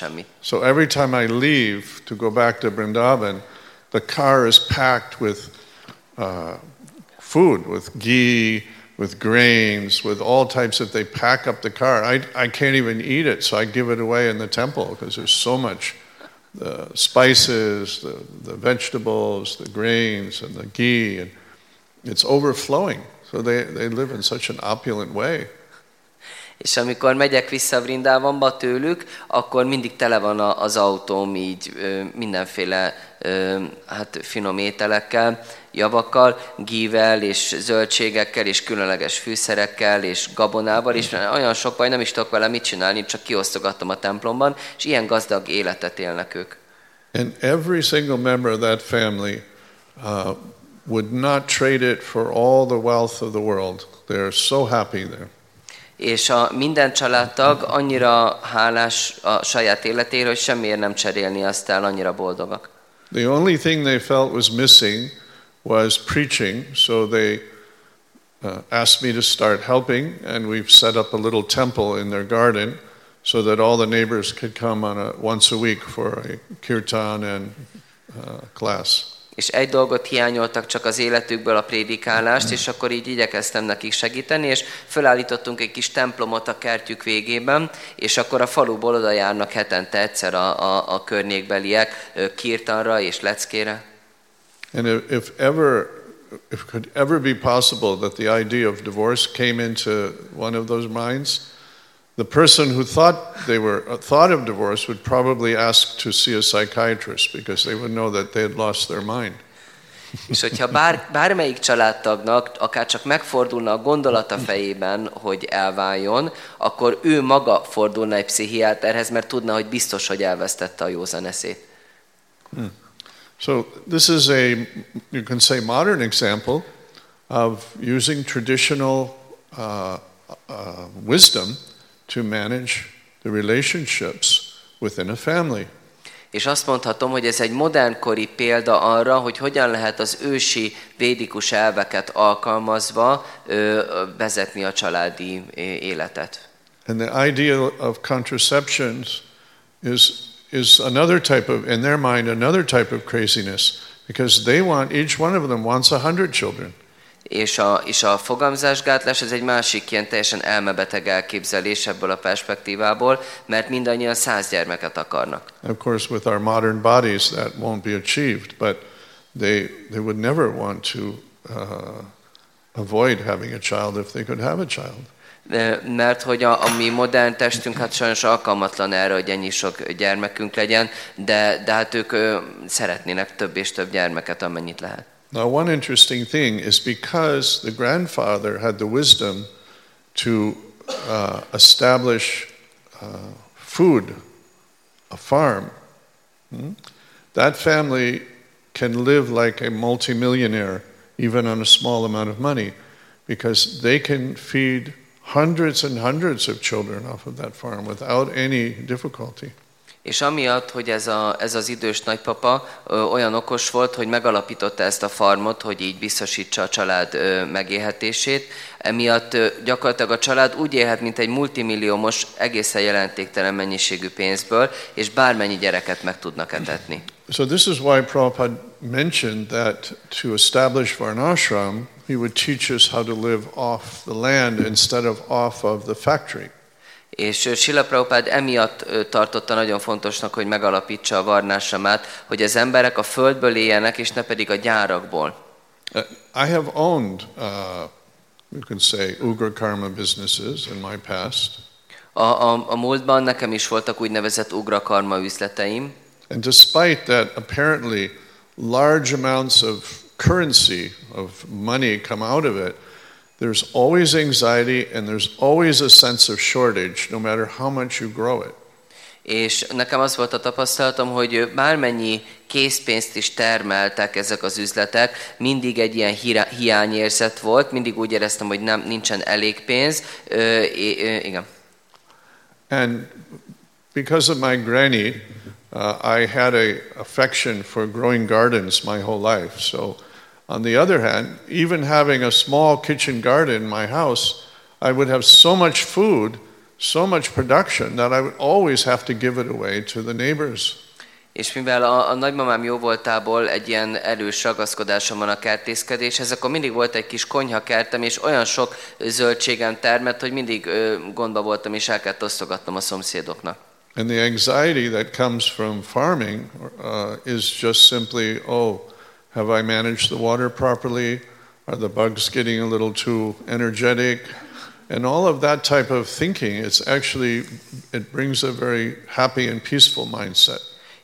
So every time I leave to go back to Brindavan, the car is packed with uh, food, with ghee, with grains, with all types of. They pack up the car. I, I can't even eat it, so I give it away in the temple because there's so much the spices, the, the vegetables, the grains, and the ghee, and it's overflowing. So they, they live in such an opulent way. És amikor megyek vissza Vrindávamba tőlük, akkor mindig tele van az autóm így mindenféle hát finom ételekkel, javakkal, gível és zöldségekkel és különleges fűszerekkel és gabonával, és olyan sok vagy nem is tudok vele mit csinálni, csak kiosztogattam a templomban, és ilyen gazdag életet élnek ők. And every single member of that family uh, would not trade it for all the wealth of the world. They're so happy there. És a minden családtag annyira hálás a saját életéről, hogy semmiért nem cserélni azt el, annyira boldogak. The only thing they felt was missing was preaching, so they uh, asked me to start helping, and we've set up a little temple in their garden so that all the neighbors could come on a, once a week for a kirtan and uh, class. És egy dolgot hiányoltak csak az életükből, a prédikálást, és akkor így igyekeztem nekik segíteni, és fölállítottunk egy kis templomot a kertjük végében, és akkor a faluból oda járnak hetente egyszer a, a, a környékbeliek kirtanra és leckére. And if, ever, if could ever be possible that the idea of divorce came into one of those minds, the person who thought they were uh, thought of divorce would probably ask to see a psychiatrist because they would know that they had lost their mind. És hogyha bár, bármelyik családtagnak akár csak megfordulna a gondolata fejében, hogy elváljon, akkor ő maga fordulna egy pszichiáterhez, mert tudna, hogy biztos, hogy elvesztette a józan eszét. So this is a you can say modern example of using traditional uh, uh, wisdom to manage the relationships within a family. És azt mondhatom, hogy ez egy modernkori példa arra, hogy hogyan lehet az ősi védikus elveket alkalmazva ö, vezetni a családi életet. And the idea of contraceptions is, is another type of, in their mind, another type of craziness because they want, each one of them wants a hundred children. És a, és a fogamzásgátlás ez egy másik ilyen teljesen elmebeteg elképzelés ebből a perspektívából, mert mindannyian száz gyermeket akarnak. Of course, with our modern bodies, that won't be achieved, but they, they would never want to uh, avoid having a child if they could have a child. Mert hogy a, a mi modern testünk hát sajnos alkalmatlan erre, hogy ennyi sok gyermekünk legyen, de, de hát ők ö, szeretnének több és több gyermeket, amennyit lehet. Now, one interesting thing is because the grandfather had the wisdom to uh, establish uh, food, a farm, hmm, that family can live like a multimillionaire even on a small amount of money because they can feed hundreds and hundreds of children off of that farm without any difficulty. És amiatt, hogy ez, a, ez az idős nagypapa ö, olyan okos volt, hogy megalapította ezt a farmot, hogy így biztosítsa a család ö, megélhetését, emiatt ö, gyakorlatilag a család úgy élhet, mint egy multimilliómos, egészen jelentéktelen mennyiségű pénzből, és bármennyi gyereket meg tudnak etetni. So this is why Prabhupada mentioned that to establish Varnashram, he would teach us how to live off the land instead of off of the factory. És Prabhupád emiatt tartotta nagyon fontosnak, hogy megalapítsa a varnásamát, hogy az emberek a földből éljenek, és ne pedig a gyárakból. Uh, I have owned, uh, you could say, Ugra karma businesses in my past, A, a, a múltban nekem is voltak úgynevezett ugrakarma üzleteim, and despite that, apparently large amounts of currency, of money come out of it, there's always anxiety and there's always a sense of shortage, no matter how much you grow it. És nekem az volt a tapasztalatom, hogy bármennyi készpénzt is termeltek ezek az üzletek, mindig egy ilyen hiányérzet volt, mindig úgy éreztem, hogy nem, nincsen elég pénz. Ö, ö, igen. And because of my granny, uh, I had a affection for growing gardens my whole life. So, on the other hand, even having a small kitchen garden in my house, I would have so much food, so much production that I would always have to give it away to the neighbors. És mivel a, a nagymamám jó voltából egy ilyen erős ragaszkodásom van a kertészkedéshez, akkor mindig volt egy kis konyhakertem, és olyan sok zöldségem termett, hogy mindig ö, gondba voltam, és el kellett osztogatnom a szomszédoknak. And the anxiety that comes from farming uh, is just simply, oh, have I managed the water properly? Are the bugs getting a little too energetic? And all of that type of thinking, it's actually, it brings a very happy and peaceful mindset.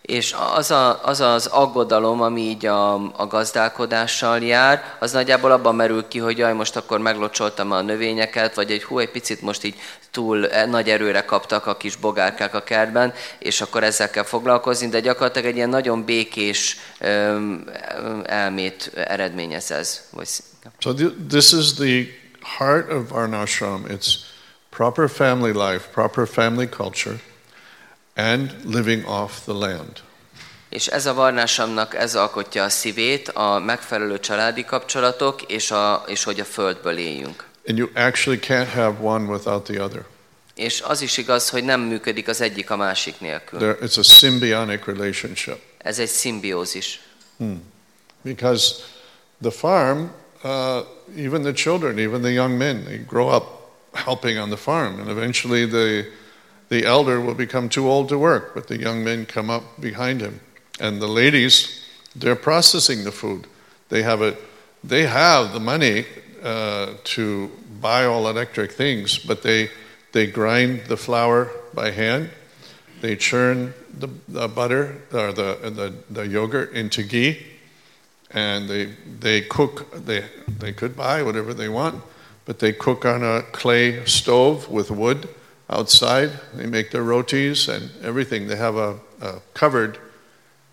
És az, a, az az aggodalom, ami így a, a gazdálkodással jár, az nagyjából abban merül ki, hogy jaj, most akkor meglocsoltam a növényeket, vagy egy hú, egy picit most így túl e, nagy erőre kaptak a kis bogárkák a kertben, és akkor ezzel kell foglalkozni, de gyakorlatilag egy ilyen nagyon békés öm, elmét eredményez ez. Vagy, So th- this is the heart of Varnashram. It's proper family life, proper family culture, and living off the land. És ez a varnásamnak ez alkotja a szívét, a megfelelő családi kapcsolatok, és, a, és hogy a földből éljünk. And you actually can't have one without the other. És az is igaz, hogy nem működik az egyik a másik nélkül. There, it's a symbiotic relationship. Ez egy szimbiózis. Because the farm, uh, even the children, even the young men, they grow up helping on the farm, and eventually the the elder will become too old to work, but the young men come up behind him, and the ladies, they're processing the food. They have it. They have the money uh, to buy all electric things, but they they grind the flour by hand. They churn the, the butter or the, the the yogurt into ghee and they they cook they they could buy whatever they want but they cook on a clay stove with wood outside they make their rotis and everything. They have a, a covered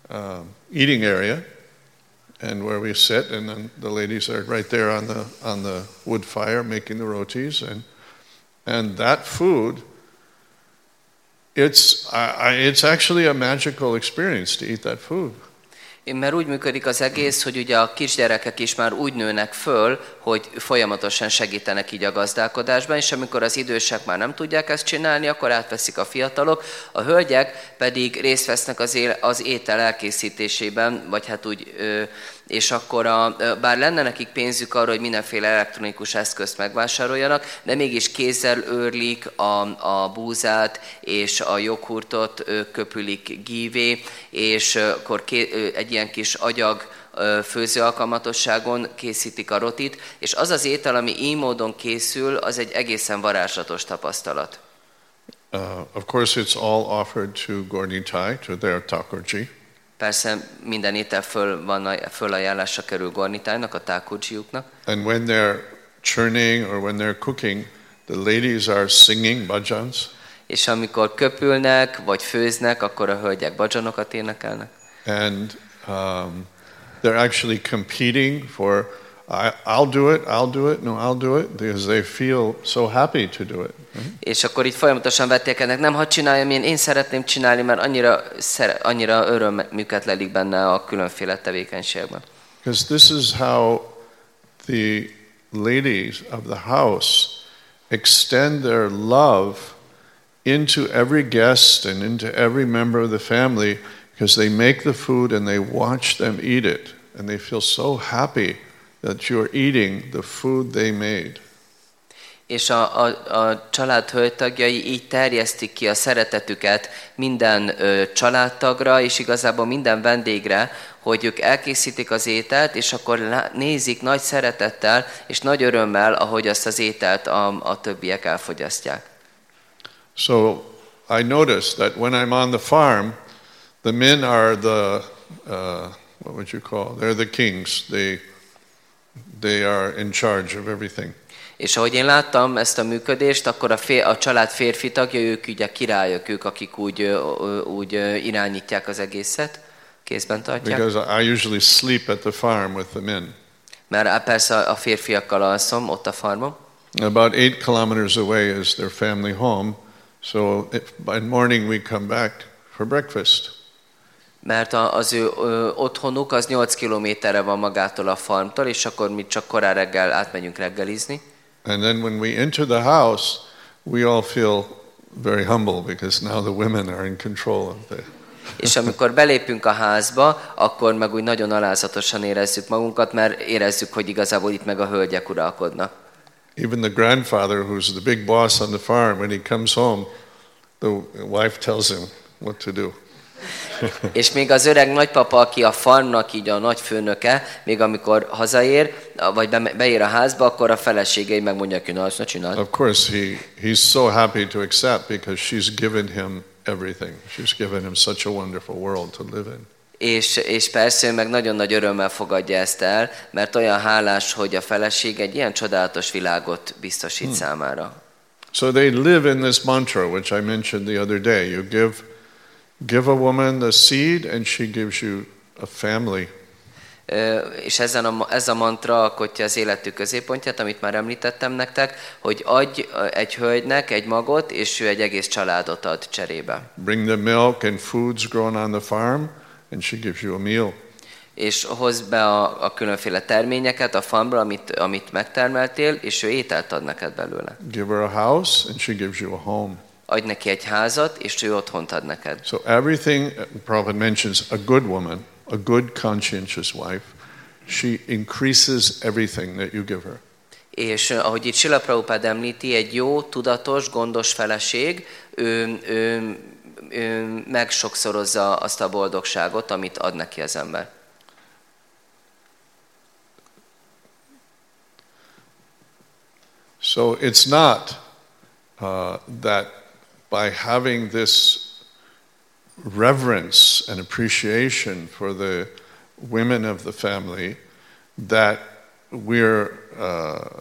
um, eating area and where we sit and then the ladies are right there on the on the wood fire making the rotis and and that food it's I, I, it's actually a magical experience to eat that food Mert úgy működik az egész, hogy ugye a kisgyerekek is már úgy nőnek föl, hogy folyamatosan segítenek így a gazdálkodásban, és amikor az idősek már nem tudják ezt csinálni, akkor átveszik a fiatalok, a hölgyek pedig részt vesznek az, él, étel elkészítésében, vagy hát úgy, ö, és akkor a, bár lenne nekik pénzük arra, hogy mindenféle elektronikus eszközt megvásároljanak, de mégis kézzel őrlik a, a búzát, és a joghurtot köpülik gívé, és akkor ké, egy ilyen kis agyag főző alkalmatosságon készítik a rotit, és az az étel, ami így módon készül, az egy egészen varázslatos tapasztalat. Uh, of course, it's all offered to Gornitai, to their Takurji. Persze minden étel föl van, fölajánlásra kerül Gornitájnak, a tákucsiuknak, And when they're churning or when they're cooking, the ladies are singing bhajans. és amikor köpülnek, vagy főznek, akkor a hölgyek badzsanokat énekelnek. And um, they're actually competing for, I'll do it, I'll do it, no, I'll do it, because they feel so happy to do it. És akkor itt folyamatosan vetélkednek, nem hadd csináljam én, én szeretném csinálni, mert annyira, szere, annyira örömüket lelik benne a különféle tevékenységben. Because this is how the ladies of the house extend their love into every guest and into every member of the family because they make the food and they watch them eat it. And they feel so happy that you're eating the food they made. És a, a, a család hölgytagjai így terjesztik ki a szeretetüket minden ö, családtagra, és igazából minden vendégre, hogy ők elkészítik az ételt, és akkor lá- nézik nagy szeretettel és nagy örömmel, ahogy azt az ételt a, a többiek elfogyasztják. So I noticed that when I'm on the farm, the men are the, uh, what would you call, they're the kings. They, they are in charge of everything. És ahogy én láttam ezt a működést, akkor a, fér, a család férfi tagja, ők ugye királyok, ők, akik úgy, úgy irányítják az egészet, kézben tartják. Because I usually sleep at the farm with the men. Mert persze a férfiakkal alszom ott a farmon. About eight kilometers away is their family home, so if, by morning we come back for breakfast. Mert az ő otthonuk az 8 kilométerre van magától a farmtól, és akkor mi csak korán reggel átmegyünk reggelizni. And then when we enter the house, we all feel very humble because now the women are in control of the. És amikor belépünk a házba, akkor meg úgy nagyon alázatosan érezzük magunkat, mert érezzük, hogy igazából itt meg a hölgyek uralkodnak. Even the grandfather, who's the big boss on the farm, when he comes home, the wife tells him what to do. És még az öreg nagypapa, aki a farmnak így a nagy főnöke, még amikor hazaér, vagy be- beér a házba, akkor a feleségei megmondják, hogy na, azt ne csináld. Of course, he, he's so happy to accept because she's given him everything. She's given him such a wonderful world to live in. És, és persze ő meg nagyon nagy örömmel fogadja ezt el, mert olyan hálás, hogy a feleség egy ilyen csodálatos világot biztosít számára. So they live in this mantra, which I mentioned the other day. You give, give a woman the seed, and she gives you a family. És ezen a, ez a mantra alkotja az életük középpontját, amit már említettem nektek, hogy adj egy hölgynek egy magot, és ő egy egész családot ad cserébe. Bring the milk and foods grown on the farm, and she gives you a meal. És hoz be a, a különféle terményeket a farmra, amit, amit megtermeltél, és ő ételt ad neked belőle. Give her a house, and she gives you a home. Adj neki egy házat, és ő otthont ad neked. So everything, uh, Prabhupada mentions a good woman, a good conscientious wife, she increases everything that you give her. És eh, ahogy itt Sila Prabhupád említi, egy jó, tudatos, gondos feleség, ő, ő, ő megsokszorozza azt a boldogságot, amit ad neki az ember. So it's not uh, that by having this reverence and appreciation for the women of the family that we're uh,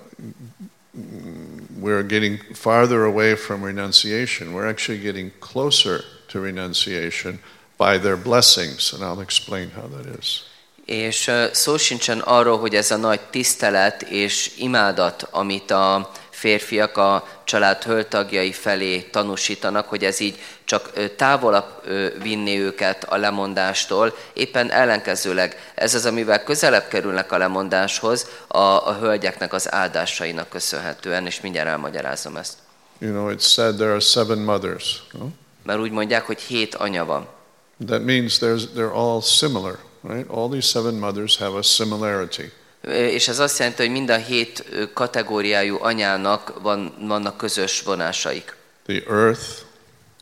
we're getting farther away from renunciation. We're actually getting closer to renunciation by their blessings, and I'll explain how that is. És ö, szó sincsen arról, hogy ez a nagy tisztelet és imádat, amit a férfiak a család hölgytagjai felé tanúsítanak, hogy ez így csak távolabb vinni őket a lemondástól, éppen ellenkezőleg ez az, amivel közelebb kerülnek a lemondáshoz, a, a hölgyeknek az áldásainak köszönhetően, és mindjárt elmagyarázom ezt. You know, it's said there are seven mothers. no? Mert úgy mondják, hogy hét anya van. That means there's, they're all similar, right? All these seven mothers have a similarity. És ez azt jelenti, hogy mind a hét kategóriájú anyának van, vannak közös vonásaik. The earth,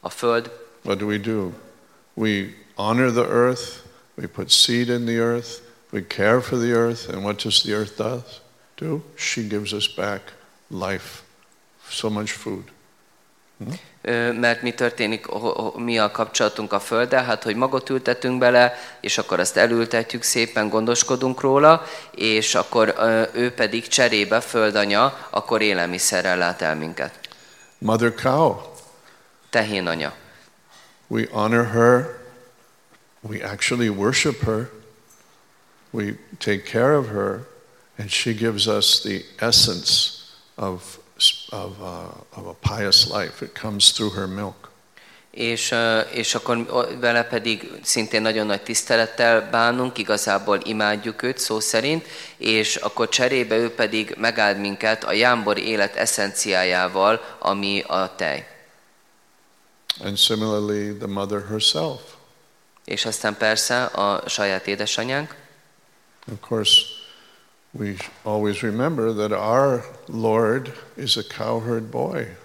A föld, what do we do? We honor the earth, we put seed in the earth, we care for the earth, and what does the earth does? do? She gives us back life, so much food. Ö, mert mi történik, mi a kapcsolatunk a Földdel, hát hogy magot ültetünk bele, és akkor azt elültetjük szépen, gondoskodunk róla, és akkor ő pedig cserébe, földanya, akkor élelmiszerrel lát el minket. Mother cow, Tehén anya. we honor her, we actually worship her, we take care of her, and she gives us the essence of, of, uh, of a pious life. It comes through her milk. És, ö, és akkor o- vele pedig szintén nagyon nagy tisztelettel bánunk, igazából imádjuk őt szó szerint, és akkor cserébe ő pedig megáld minket a jámbor élet eszenciájával, ami a tej. And similarly, the mother herself. És aztán persze a saját édesanyánk, Of course, we always remember that our Lord is a cowherd boy.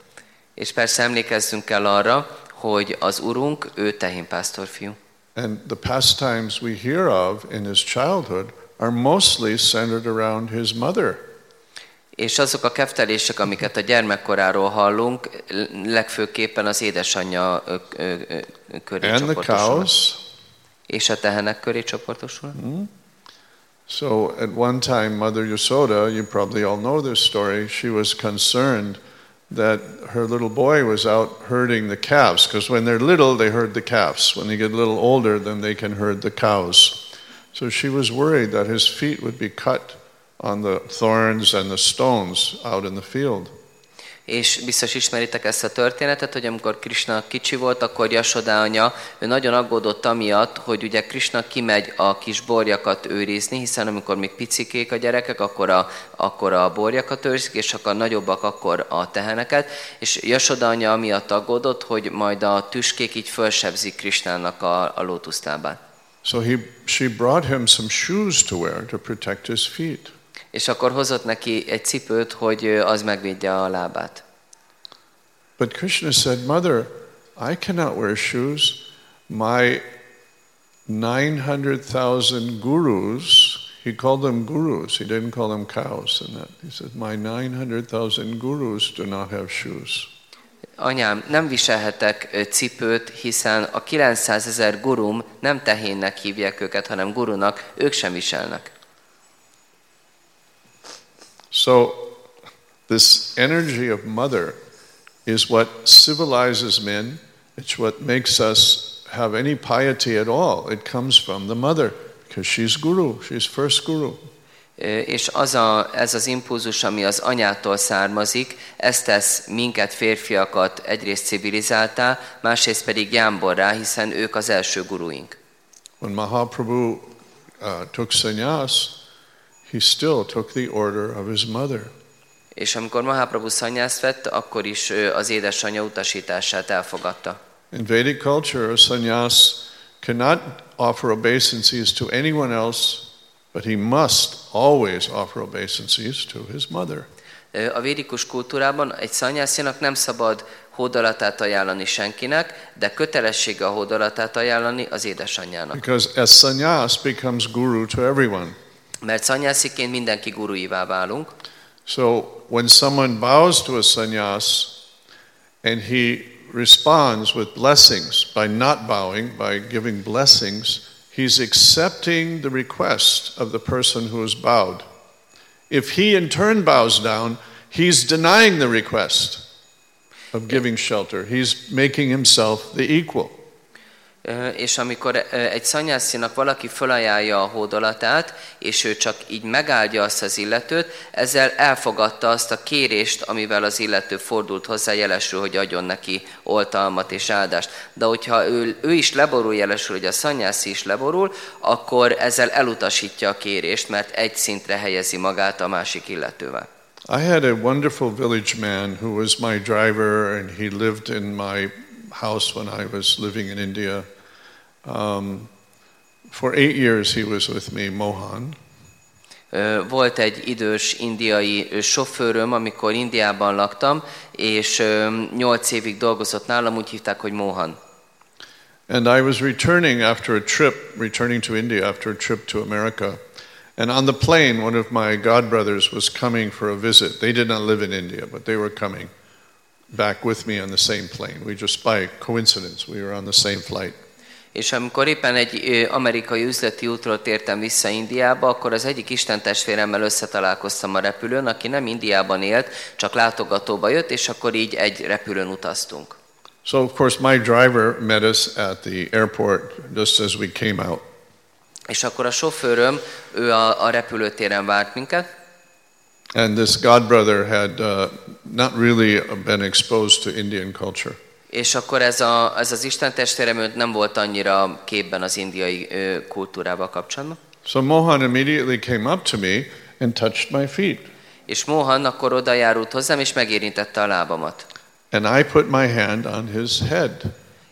és persze emlékezzünk kell arra, hogy az Urunk, ő tehénpásztor fiú. And the pastimes we hear of in his childhood are mostly centered around his mother. És azok a keftelések, amiket a gyermekkoráról hallunk, legfőképpen az édesanyja köré And the cows, És a tehenek köré csoportosul. So at one time, Mother Yasoda, you probably all know this story, she was concerned that her little boy was out herding the calves, because when they're little, they herd the calves. When they get a little older, then they can herd the cows. So she was worried that his feet would be cut on the thorns and the stones out in the field. És biztos ismeritek ezt a történetet, hogy amikor Krishna kicsi volt, akkor Jasoda anya, ő nagyon aggódott amiatt, hogy ugye Krishna kimegy a kis borjakat őrizni, hiszen amikor még picikék a gyerekek, akkor a, akkor a borjakat őrzik, és akkor nagyobbak, akkor a teheneket. És Jasoda anya amiatt aggódott, hogy majd a tüskék így fölsebzik Krishnának a, a lótusztábát. So he, she brought him some shoes to wear to protect his feet. És akkor hozott neki egy cipőt, hogy az megvédje a lábát. But Krishna said, Mother, I cannot wear shoes. My 900,000 gurus, he called them gurus, he didn't call them cows in that. He said, My 900,000 gurus do not have shoes. Anyám, nem viselhetek cipőt, hiszen a 900 ezer gurum nem tehénnek hívják őket, hanem gurunak, ők sem viselnek. So, this energy of mother is what civilizes men. It's what makes us have any piety at all. It comes from the mother because she's guru, she's first guru. És az a, ez az impulzus, ami az anyától származik, ez tesz minket, férfiakat egyrészt civilizáltá, másrészt pedig jámborrá, hiszen ők az első guruink. When Mahaprabhu uh, took sannyas, he still took the order of his mother. És amikor Mahaprabhu szanyászt vett, akkor is az édesanyja utasítását elfogadta. In Vedic culture, a sannyas cannot offer obeisances to anyone else, but he must always offer obeisances to his mother. A védikus kultúrában egy szanyászinak nem szabad hódolatát ajánlani senkinek, de kötelessége a hódolatát ajánlani az édesanyjának. Because as sannyas becomes guru to everyone. Mert szanyásziként mindenki guruivá válunk, So when someone bows to a sannyas and he responds with blessings by not bowing, by giving blessings, he's accepting the request of the person who is bowed. If he in turn bows down, he's denying the request of giving shelter. He's making himself the equal. És amikor egy szanyászinak valaki fölajánlja a hódolatát, és ő csak így megáldja azt az illetőt, ezzel elfogadta azt a kérést, amivel az illető fordult hozzá, jelesül, hogy adjon neki oltalmat és áldást. De hogyha ő, ő is leborul, jelesül, hogy a szanyászi is leborul, akkor ezzel elutasítja a kérést, mert egy szintre helyezi magát a másik illetővel. I had a wonderful village man who was my driver, and he lived in my house when I was living in India. Um, for eight years, he was with me, Mohan. Volt egy idős indiai sofőröm, amikor Indiában laktam, és nyolc évig dolgozott nálam, úgy hívták, hogy Mohan. And I was returning after a trip, returning to India after a trip to America. And on the plane, one of my godbrothers was coming for a visit. They did not live in India, but they were coming back with me on the same plane. We just, by coincidence, we were on the same flight. És amikor éppen egy amerikai üzleti útról tértem vissza Indiába, akkor az egyik Isten testvéremmel összetalálkoztam a repülőn, aki nem Indiában élt, csak látogatóba jött, és akkor így egy repülőn utaztunk. So, of course, my driver met us at the airport just as we came out. És akkor a sofőröm, ő a, a repülőtéren várt minket, And this godbrother had uh, not really been exposed to Indian culture. És akkor ez, a, ez az Isten testvérem nem volt annyira képben az indiai ö, kultúrával kapcsolatban. So Mohan immediately came up to me and touched my feet. És Mohan akkor oda járult hozzám, és megérintette a lábamat. And I put my hand on his head.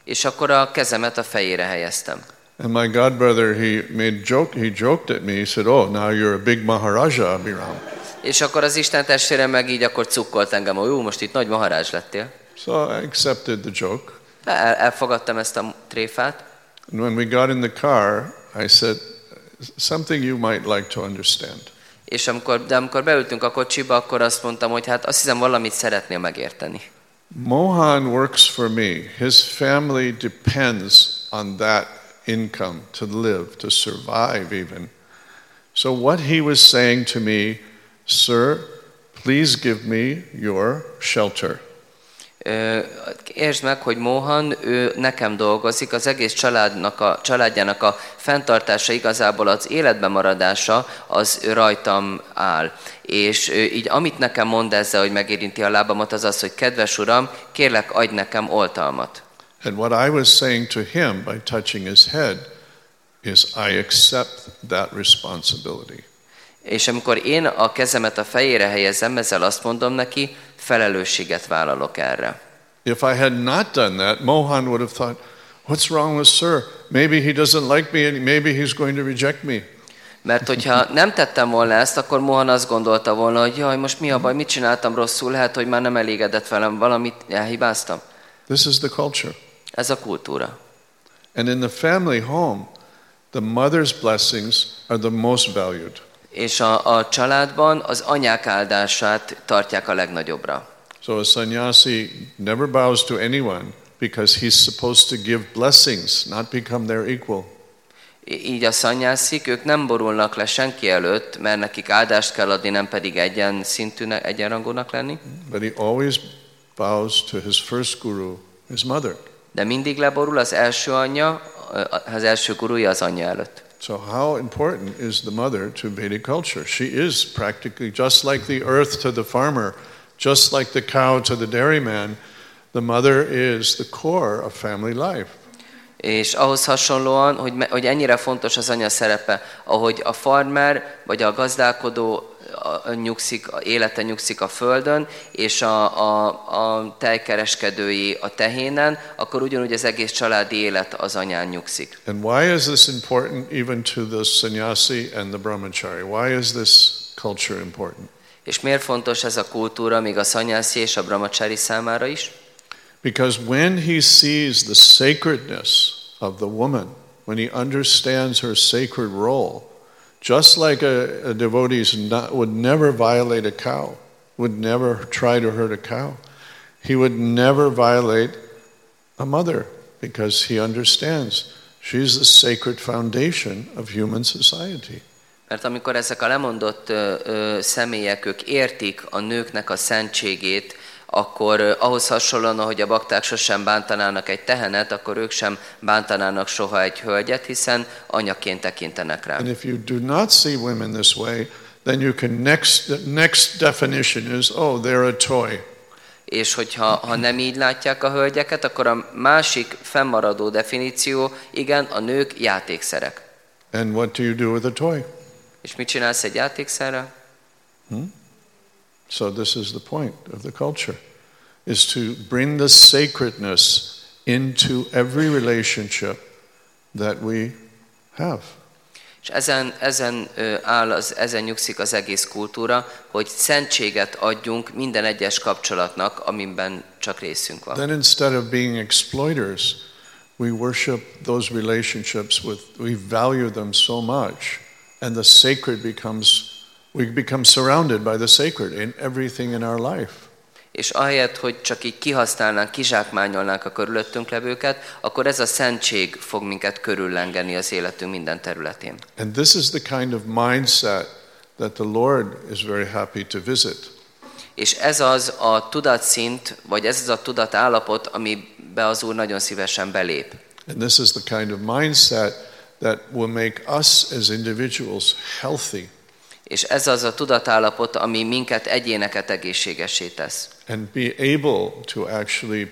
És akkor a kezemet a fejére helyeztem. And my godbrother, he made joke, he joked at me. He said, "Oh, now you're a big Maharaja, Abhiram." És akkor az Isten testvérem meg így akkor cukkolt engem, hogy jó, most itt nagy maharázs lettél. So I accepted the joke. El, elfogadtam ezt a tréfát, And when we got in the car, I said, "Something you might like to understand." és amikor, de amikor beültünk a kocsiba, akkor azt mondtam, hogy hát azt hiszem valamit szeretnél megérteni. Mohan works for me. His family depends on that income to live, to survive even. So, what he was saying to me, Sir, please give me your shelter. Értsd meg, hogy Mohan, ő nekem dolgozik, az egész családnak a, családjának a fenntartása, igazából az életben maradása, az rajtam áll. És így amit nekem mond ezzel, hogy megérinti a lábamat, az az, hogy kedves uram, kérlek, adj nekem oltalmat. And what I was saying to him by touching his head is, I accept that responsibility. És amikor én a kezemet a fejére helyezem, ezzel azt mondom neki, felelősséget vállalok erre. If I had not done that, Mohan would have thought, What's wrong with Sir? Maybe he doesn't like me and maybe he's going to reject me. Mert hogyha nem tettem volna ezt, akkor Mohan azt gondolta volna, hogy jaj, most mi a baj, mit csináltam rosszul, lehet, hogy már nem elégedett velem, valamit elhibáztam. This is the culture. Ez a kultúra. And in the family home, the mother's blessings are the most valued. És a, a családban az anyák áldását tartják a legnagyobbra. So a sannyasi never bows to anyone because he's supposed to give blessings, not become their equal. Így a szanyászik, ők nem borulnak le senki előtt, mert nekik áldást kell adni, nem pedig egyen szintűnek, egyenrangúnak lenni. But he always bows to his first guru, his mother. De mindig leborul az első anyja, az első gurúja az anyja előtt. So, how important is the mother to Vedic culture? She is practically just like the earth to the farmer, just like the cow to the dairyman. The mother is the core of family life. És ahhoz hasonlóan, hogy, hogy ennyire fontos az anya szerepe, ahogy a farmer vagy a gazdálkodó nyugszik, élete nyugszik a földön, és a, a, a tejkereskedői a tehénen, akkor ugyanúgy az egész családi élet az anyán nyugszik. And why is this important even to the sannyasi and the brahmachari? Why is this culture important? És miért fontos ez a kultúra még a szanyászi és a brahmacsári számára is? Because when he sees the sacredness of the woman, when he understands her sacred role, just like a, a devotee would never violate a cow, would never try to hurt a cow, he would never violate a mother because he understands she's the sacred foundation of human society. Mert amikor ezek a lemondott ö, ö, személyek, ők értik a nőknek a szentségét, akkor ahhoz hasonlóan, ahogy a bakták sosem bántanának egy tehenet, akkor ők sem bántanának soha egy hölgyet, hiszen anyaként tekintenek rá. And if you do not see women this way, then you can next the next definition is oh they're a toy. És hogyha ha nem így látják a hölgyeket, akkor a másik fennmaradó definíció, igen, a nők játékszerek. And what do you do with a toy? És mit csinálsz egy játékszerrel? So this is the point of the culture is to bring the sacredness into every relationship that we have. És ezen, ezen áll, az, ezen nyugszik az egész kultúra, hogy szentséget adjunk minden egyes kapcsolatnak, amiben csak részünk van. Then instead of being exploiters, we worship those relationships with we value them so much and the sacred becomes we become surrounded by the sacred in everything in our life. És ahelyett, hogy csak így kihasználnánk, kizsákmányolnánk a körülöttünk levőket, akkor ez a szentség fog minket körüllengeni az életünk minden területén. And this is the kind of mindset that the Lord is very happy to visit. És ez az a tudatszint, vagy ez az a tudatállapot, amibe az Úr nagyon szívesen belép. And this is the kind of mindset that will make us as individuals healthy És ez az a tudatállapot, ami minket egyéneket egészségesé tesz. and be able to actually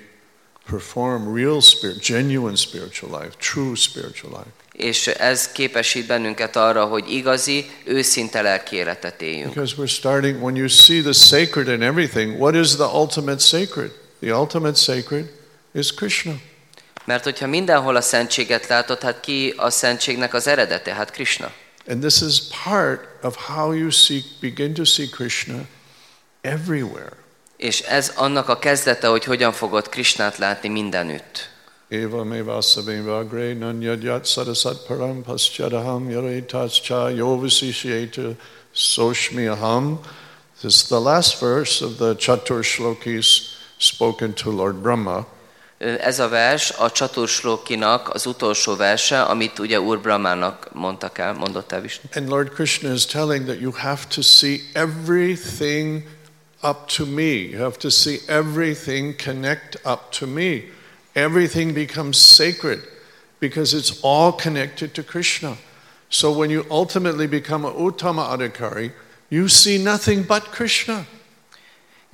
perform real spirit, genuine spiritual life, true spiritual life. És ez képesít bennünket arra, hogy igazi, őszinte lelki életet éljünk. Because we're starting, when you see the sacred in everything, what is the ultimate sacred? The ultimate sacred is Krishna. Mert hogyha mindenhol a szentséget látod, hát ki a szentségnek az eredete? Hát Krishna. And this is part of how you see, begin to see Krishna everywhere. És ez annak a kezdete, hogy hogyan fogod Krishnát látni mindenütt. Eva mevasaveva agre nanyadyat sarasat param paschadaham yaretascha yovisishyeta soshmi aham. This is the last verse of the Chatur Shlokis spoken to Lord Brahma. Ez a vers a az utolsó verse, amit ugye Úr Brahmának mondtak el, mondott el Vishnu. And Lord Krishna is telling that you have to see everything up to me. You have to see everything connect up to me. Everything becomes sacred because it's all connected to Krishna. So when you ultimately become a Uttama Adhikari, you see nothing but Krishna.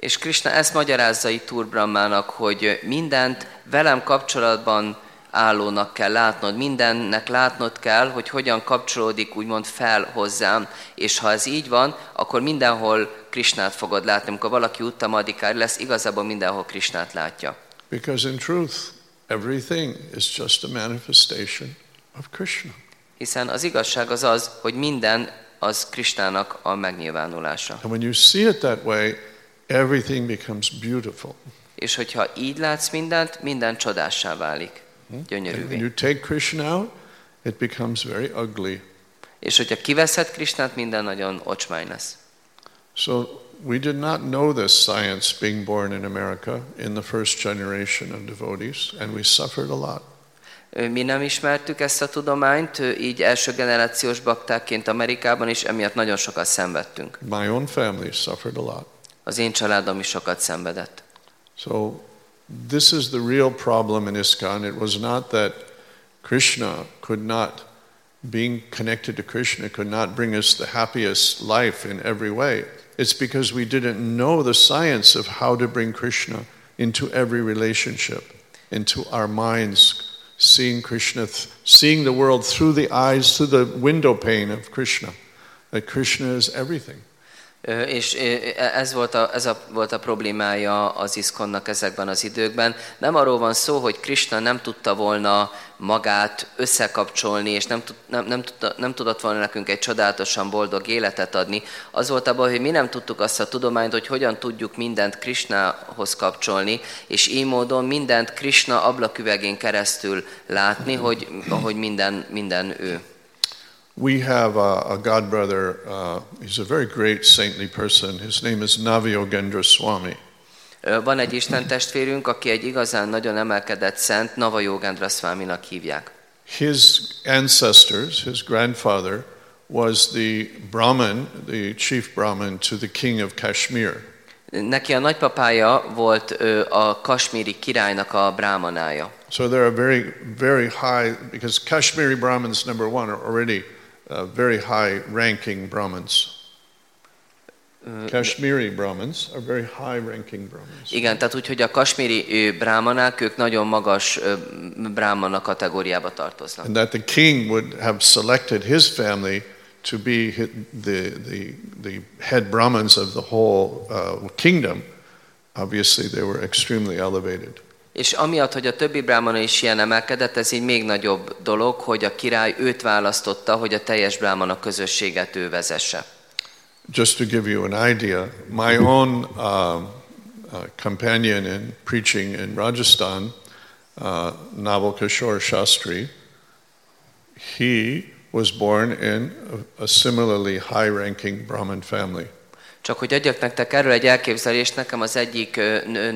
És Krishna ezt magyarázza itt Úr Brahmának, hogy mindent velem kapcsolatban állónak kell látnod, mindennek látnod kell, hogy hogyan kapcsolódik úgymond fel hozzám, és ha ez így van, akkor mindenhol Krishnát fogod látni. Amikor valaki uttamadikár lesz, igazából mindenhol Krishnát látja. Because in truth, everything is just a manifestation of Krishna. Hiszen az igazság az az, hogy minden az Krishnának a megnyilvánulása. And when you see it that way, everything becomes beautiful. És hogyha így látsz mindent, minden csodássá válik. And when Gyönyörűvé. you take Krishna out, it becomes very ugly. És hogyha kiveszed Krishnát, minden nagyon ocsmány lesz. So we did not know this science being born in America in the first generation of devotees, and we suffered a lot. Mi nem ismertük ezt a tudományt, így első generációs baktákként Amerikában, és emiatt nagyon sokat szenvedtünk. My own family suffered a lot. Az én családom is sokat szenvedett. So this is the real problem in ISKCON. It was not that Krishna could not, being connected to Krishna, could not bring us the happiest life in every way. It's because we didn't know the science of how to bring Krishna into every relationship, into our minds, seeing Krishna, seeing the world through the eyes, through the window pane of Krishna, that Krishna is everything. És ö, ez volt, a, ez a, volt a problémája az iszkonnak ezekben az időkben. Nem arról van szó, hogy Krishna nem tudta volna magát összekapcsolni, és nem, nem, nem, tudta, nem tudott volna nekünk egy csodálatosan boldog életet adni. Az volt a baj, hogy mi nem tudtuk azt a tudományt, hogy hogyan tudjuk mindent Krishnahoz kapcsolni, és így módon mindent Krishna ablaküvegén keresztül látni, hogy, hogy minden, minden ő. We have a, a god brother. Uh, he's a very great saintly person. His name is Navyogendra Swami. Van egy Isten testvérünk, aki egy igazán nagyon emelkedett szent, Nava Yogendra Swaminak hívják. His ancestors, his grandfather, was the Brahmin, the chief Brahmin to the king of Kashmir. Neki a nagypapája volt ö, a kasmíri királynak a brámanája. So there are very, very high, because Kashmiri Brahmins, number one, are already uh, very high ranking Brahmins. Kashmiri Brahmins are very high ranking Brahmins. Igen, tehát úgy, hogy a kasmíri ö, brámanák, ők nagyon magas brámana kategóriába tartoznak. And that the king would have selected his family to be the, the, the head Brahmins of the whole uh, kingdom. Obviously, they were extremely elevated. És amiatt, hogy a többi brámana is ilyen emelkedett, ez így még nagyobb dolog, hogy a király őt választotta, hogy a teljes brámana közösséget ő vezesse. Just to give you an idea, my own um, uh, companion in preaching in Rajasthan, uh, Naval Kishore Shastri, he was born in a, similarly high ranking Brahmin family. Csak hogy adjak nektek erről egy elképzelést, nekem az egyik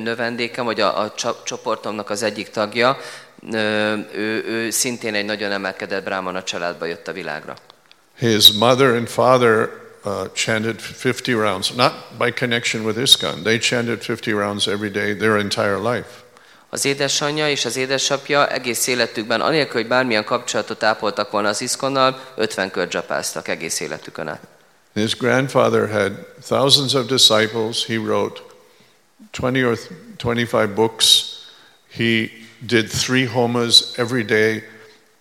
növendékem, vagy a, a csoportomnak az egyik tagja, ő, ő szintén egy nagyon emelkedett brámana családba jött a világra. His mother and father uh, chanted 50 rounds, not by connection with ISKCON. They chanted 50 rounds every day their entire life. Az édesanyja és az édesapja egész életükben, anélkül, hogy bármilyen kapcsolatot ápoltak volna az iszkonnal, 50 kört dzsapáztak egész életükön át. His grandfather had thousands of disciples. He wrote 20 or 25 books. He did three homas every day,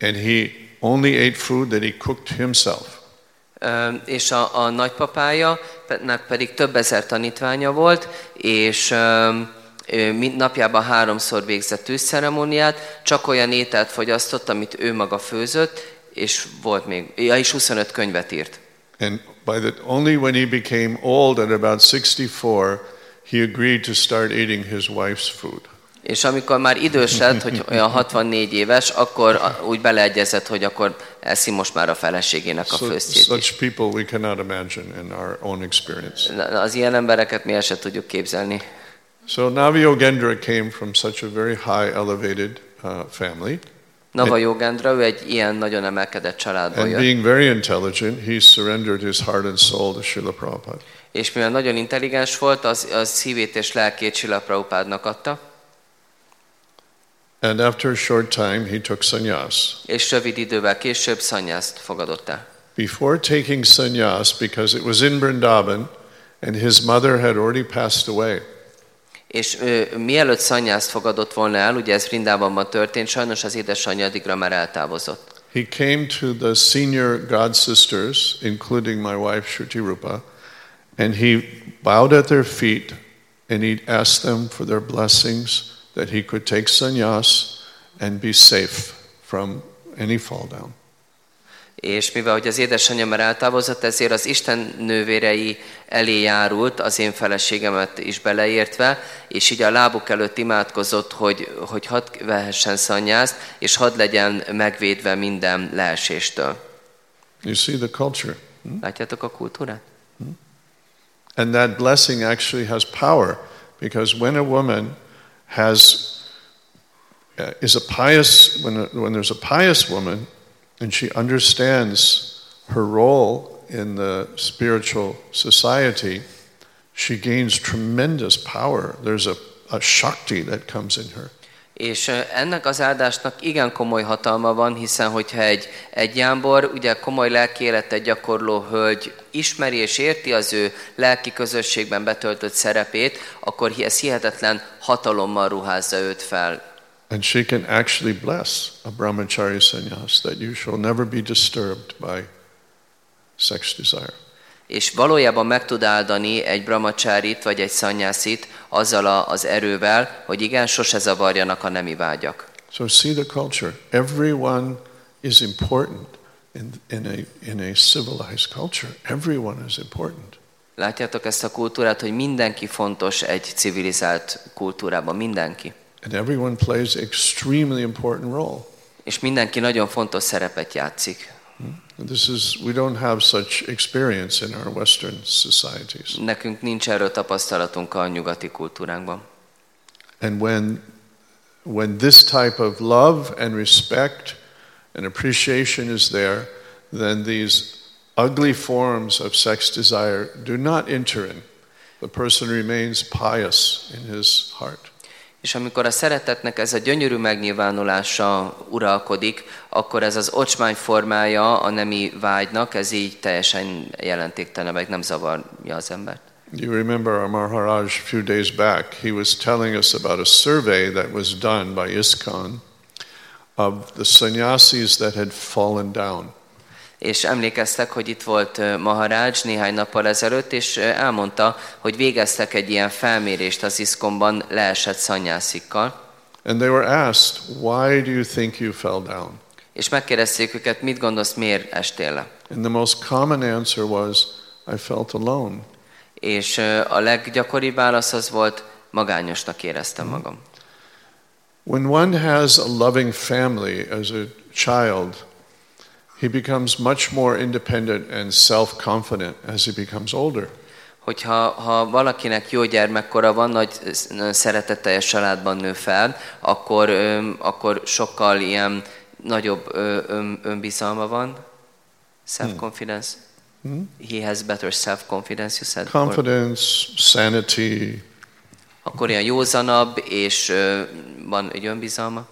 and he only ate food that he cooked himself. És a, a nagypapája nek pedig több ezer tanítványa volt, és ő napjában háromszor végzett tűzceremóniát, csak olyan ételt fogyasztott, amit ő maga főzött, és volt még, ja, és 25 könyvet írt. And by the only when he became old at about 64, he agreed to start eating his wife's food. És amikor már idős lett, hogy olyan 64 éves, akkor úgy beleegyezett, hogy akkor eszi most már a feleségének a főztjét such people we cannot imagine in our own experience. Az ilyen embereket mi el sem tudjuk képzelni. So Navi Yogendra came from such a very high, elevated uh, family. Nava Yogendra, ő egy ilyen nagyon emelkedett családból And jött, being very intelligent, he surrendered his heart and soul to Srila Prabhupada. és mivel nagyon intelligens volt, az, az szívét és lelkét Sila Prabhupádnak adta, And after a short time, he took sannyas. és rövid idővel később szanyászt fogadott el. Before taking sannyas, because it was in Vrindavan, and his mother had already passed away, És ő, mielőtt szanyászt fogadott volna el, ugye ez Vrindában történt, sajnos az édesanyja addigra már eltávozott. he came to the senior god sisters, including my wife Shruti Rupa, and he bowed at their feet and he asked them for their blessings that he could take sannyas and be safe from any fall down. És mivel hogy az édesanyja már eltávozott, ezért az Isten nővérei elé járult, az én feleségemet is beleértve, és így a lábuk előtt imádkozott, hogy, hogy hadd vehessen szanyázt, és hadd legyen megvédve minden leeséstől. You see the culture. Látjátok a kultúrát? And that blessing actually has power because when a woman has uh, is a pious when when there's a pious woman and she understands her role in the spiritual society, she gains tremendous power. There's a, a shakti that comes in her. És ennek az áldásnak igen komoly hatalma van, hiszen hogyha egy, egy jámbor, ugye komoly lelki gyakorló hölgy ismeri és érti az ő lelki közösségben betöltött szerepét, akkor ez hihetetlen hatalommal ruházza őt fel. And she can actually bless a brahmachari sannyas that you shall never be disturbed by sex desire. És valójában meg tud áldani egy brahmacsárit vagy egy szanyászit azzal a, az erővel, hogy igen, sose zavarjanak a nemi vágyak. So see the culture. Everyone is important in, in, a, in a civilized culture. Everyone is important. Látjátok ezt a kultúrát, hogy mindenki fontos egy civilizált kultúrában, mindenki. And everyone plays extremely important role. És mindenki nagyon fontos szerepet játszik. And this is, we don't have such experience in our Western societies. Nekünk nincs erről tapasztalatunk a nyugati kultúránkban. And when, when this type of love and respect and appreciation is there, then these ugly forms of sex desire do not enter in. The person remains pious in his heart. És amikor a szeretetnek ez a gyönyörű megnyilvánulása uralkodik, akkor ez az ocsmány formája a nemi vágynak, ez így teljesen jelentéktelen, meg nem zavarja az embert. You remember our Maharaj a few days back, he was telling us about a survey that was done by ISKCON of the sannyasis that had fallen down. És emlékeztek, hogy itt volt ö, Maharaj néhány nappal ezelőtt, és elmondta, hogy végeztek egy ilyen felmérést az iszkomban leesett szanyászikkal, And they were asked, Why do you think you fell down? és megkérdezték őket, mit gondolsz, miért estél le? And the most common answer was, I felt alone. És a leggyakoribb válasz az volt, magányosnak éreztem magam. When one has a loving family as a child, he becomes much more independent and self confident as he becomes older. Hogyha ha valakinek jó gyermekkora van, nagy szeretetteljes családban nő fel, akkor, ö, akkor sokkal ilyen nagyobb ön, önbizalma van. Self-confidence. He has better self-confidence, you said. Or- Confidence, sanity, Akkor ilyen józanabb, és ö, van egy önbizalma.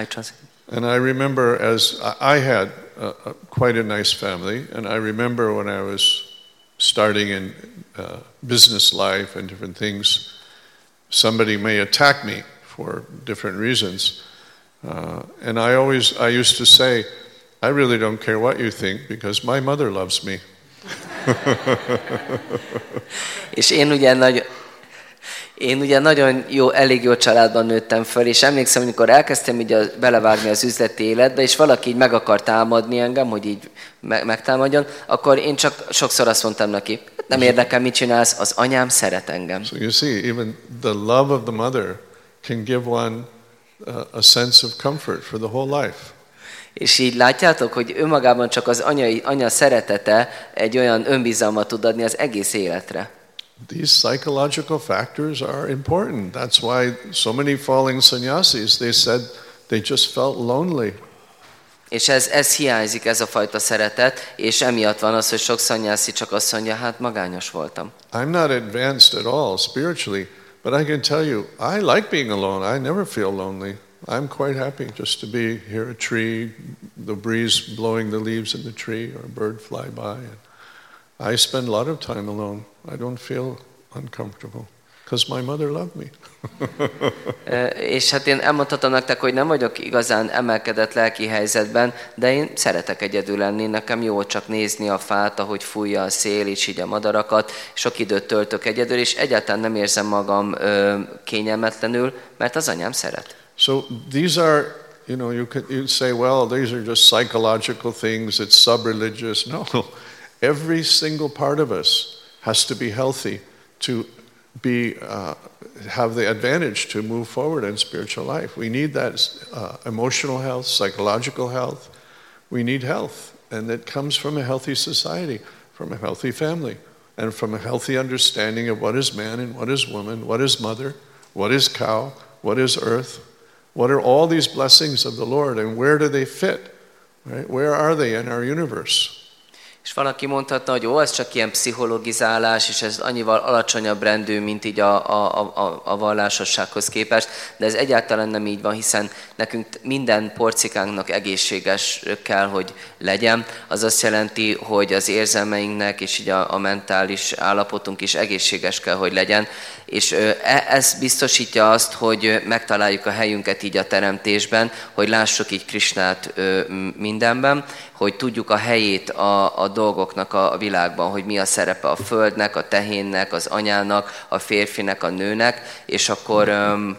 I translate. And I remember as I had a, a, quite a nice family, and I remember when I was starting in uh, business life and different things, somebody may attack me for different reasons. Uh, and I always, I used to say, I really don't care what you think because my mother loves me. És én ugye, nagy, én ugye nagyon jó, elég jó családban nőttem föl, és emlékszem, amikor elkezdtem így a, belevágni az üzleti életbe, és valaki így meg akar támadni engem, hogy így me, megtámadjon, akkor én csak sokszor azt mondtam neki, nem érdekel, mit csinálsz, az anyám szeret engem. So you see, even the love of the mother can give one a sense of comfort for the whole life. És így látjátok, hogy önmagában csak az anyai, anya szeretete egy olyan önbizalmat tud adni az egész életre. These psychological factors are important. That's why so many falling sannyasis, they said they just felt lonely. És ez, ez hiányzik, ez a fajta szeretet, és emiatt van az, hogy sok szanyászi csak azt mondja, hát magányos voltam. I'm not advanced at all spiritually, but I can tell you, I like being alone. I never feel lonely. I'm quite happy just to be here, a tree, the breeze blowing the leaves in the tree, or a bird fly by. And I spend a lot of time alone. I don't feel uncomfortable because my mother loved me. És hát én elmondhatom nektek, hogy nem vagyok igazán emelkedett lelki helyzetben, de én szeretek egyedül lenni, nekem jó csak nézni a fát, ahogy fújja a szél, és így a madarakat, sok időt töltök egyedül, és egyáltalán nem érzem magam ö, kényelmetlenül, mert az anyám szeret. So these are, you know, you could you'd say, well, these are just psychological things, it's sub-religious. No, every single part of us has to be healthy to be, uh, have the advantage to move forward in spiritual life. We need that uh, emotional health, psychological health. We need health, and it comes from a healthy society, from a healthy family, and from a healthy understanding of what is man and what is woman, what is mother, what is cow, what is earth, what are all these blessings of the Lord, and where do they fit? Right? Where are they in our universe? És valaki mondhatna, hogy ó, ez csak ilyen pszichologizálás, és ez annyival alacsonyabb rendű, mint így a, a, a, a vallásossághoz képest, de ez egyáltalán nem így van, hiszen nekünk minden porcikánknak egészséges kell, hogy legyen. Az azt jelenti, hogy az érzelmeinknek és így a, a mentális állapotunk is egészséges kell, hogy legyen, és e- ez biztosítja azt, hogy megtaláljuk a helyünket így a teremtésben, hogy lássuk így Krisnát mindenben, hogy tudjuk a helyét a, a dolgoknak a világban, hogy mi a szerepe a földnek, a tehénnek, az anyának, a férfinek, a nőnek, és akkor um,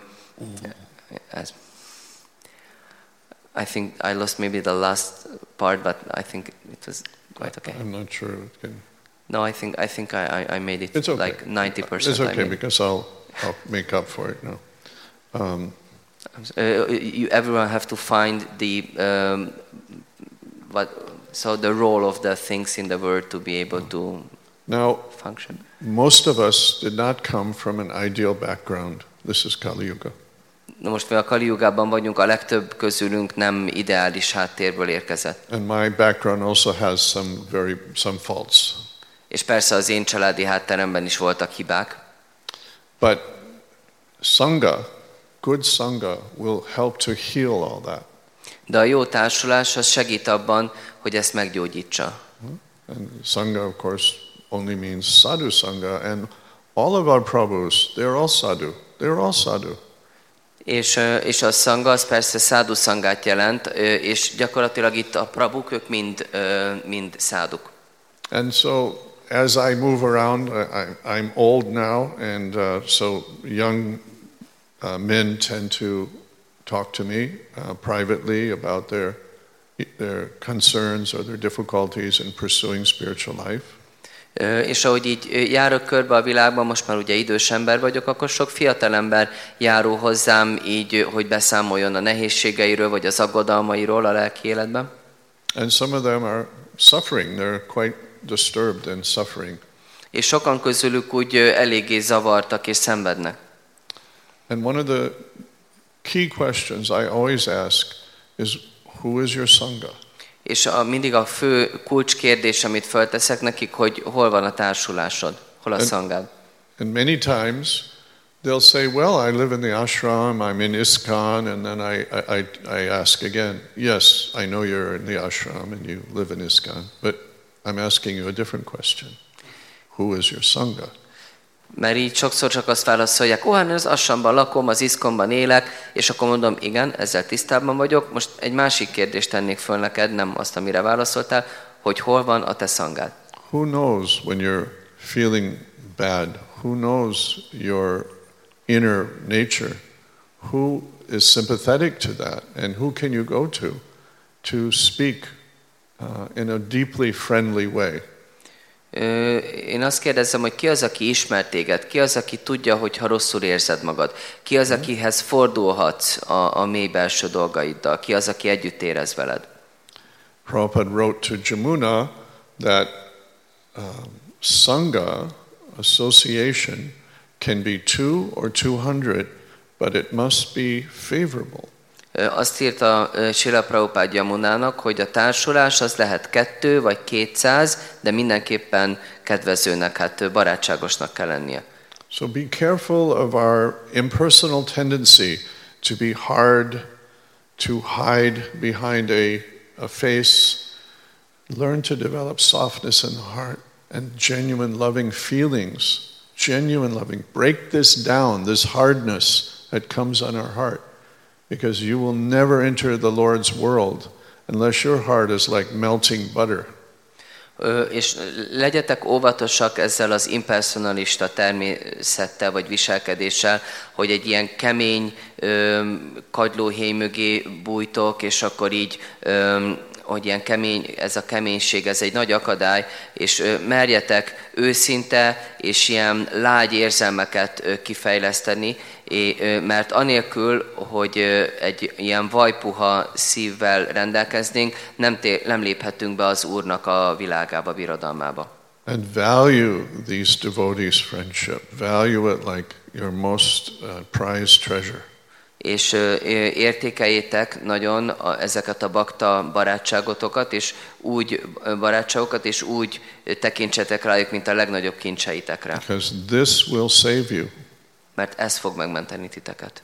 ez. I think I lost maybe the last part, but I think it was quite okay. I'm not sure. It can, No, I think I think I, I, I made it it's okay. like ninety percent. It's okay because I'll, I'll make up for it now. Um, Uh, you, everyone have to find the um, what so the role of the things in the world to be able to now, function. most of us did not come from an ideal background. This is Kali Yuga. Na most mi a Kali Yugában vagyunk, a legtöbb közülünk nem ideális háttérből érkezett. And my background also has some very some faults. És persze az én családi hátteremben is voltak hibák, But sangha, good sangha, will help to heal all that. De a jó társulás az segít abban, hogy ezt meggyógyítsa. And sangha, of course, only means sadhu sangha. And all of our prabhus, they're all sadhu. They're all sadhu. És, és a szanga az persze szádu szangát jelent, és gyakorlatilag itt a prabuk, ők mind, mind száduk. And so, as I move around, I- I'm old now, and uh, so young uh, men tend to talk to me uh, privately about their their concerns or their difficulties in pursuing spiritual life. És ahogy így járok körbe a világban, most már ugye idős ember vagyok, akkor sok fiatalember járó hozzám így, hogy beszámoljon a nehézségeiről, vagy az aggodalmairól a lelki életben. And some of them are suffering. They're quite disturbed and suffering. És sokan közülük úgy eléggé zavartak és szenvednek. And one of the key questions I always ask is who is your sangha? És a, mindig a fő kulcskérdés, amit fölteszek nekik, hogy hol van a társulásod, hol a Ön- szangád. And many times they'll say, Well, I live in the ashram, I'm in ISKCON, and then I, I, I- I ask again, Yes, I know you're in the ashram and you live in ISKCON, but I'm asking you a different question Who is your sangha? Mert így sokszor csak azt válaszolják, ó, hát az assamban lakom, az iszkomban élek, és akkor mondom, igen, ezzel tisztában vagyok. Most egy másik kérdést tennék föl neked, nem azt, amire válaszoltál, hogy hol van a te szangád. Who knows when you're feeling bad? Who knows your inner nature? Who is sympathetic to that? And who can you go to to speak uh, in a deeply friendly way? Én azt kérdezem, hogy ki az, aki ismer téged, ki az, aki tudja, hogy ha rosszul érzed magad, ki az, akihez fordulhatsz a, a mély belső dolgaiddal, ki az, aki együtt érez veled. Prabhupada wrote to Jamuna that um, Sangha association can be two or two hundred, but it must be favorable. Azt írta Sila Prabhupád Jamunának, hogy a társulás az lehet kettő vagy kétszáz, de mindenképpen kedvezőnek, hát barátságosnak kell lennie. So be careful of our impersonal tendency to be hard, to hide behind a, a face. Learn to develop softness in the heart and genuine loving feelings. Genuine loving. Break this down, this hardness that comes on our heart, because you will never enter the Lord's world unless your heart is like melting butter. És legyetek óvatosak ezzel az impersonalista természettel vagy viselkedéssel, hogy egy ilyen kemény kagylóhéj mögé bújtok, és akkor így, hogy ilyen kemény, ez a keménység, ez egy nagy akadály, és merjetek őszinte és ilyen lágy érzelmeket kifejleszteni, é, mert anélkül, hogy egy ilyen vajpuha szívvel rendelkeznénk, nem, té- nem léphetünk be az Úrnak a világába, birodalmába. And value these devotees' friendship. Value it like your most uh, prized treasure. És értékeljétek nagyon a, ezeket a bakta barátságotokat, és úgy barátságokat, és úgy tekintsetek rájuk, mint a legnagyobb kincseitekre. Because this will save you. Mert ez fog megmenteni titeket.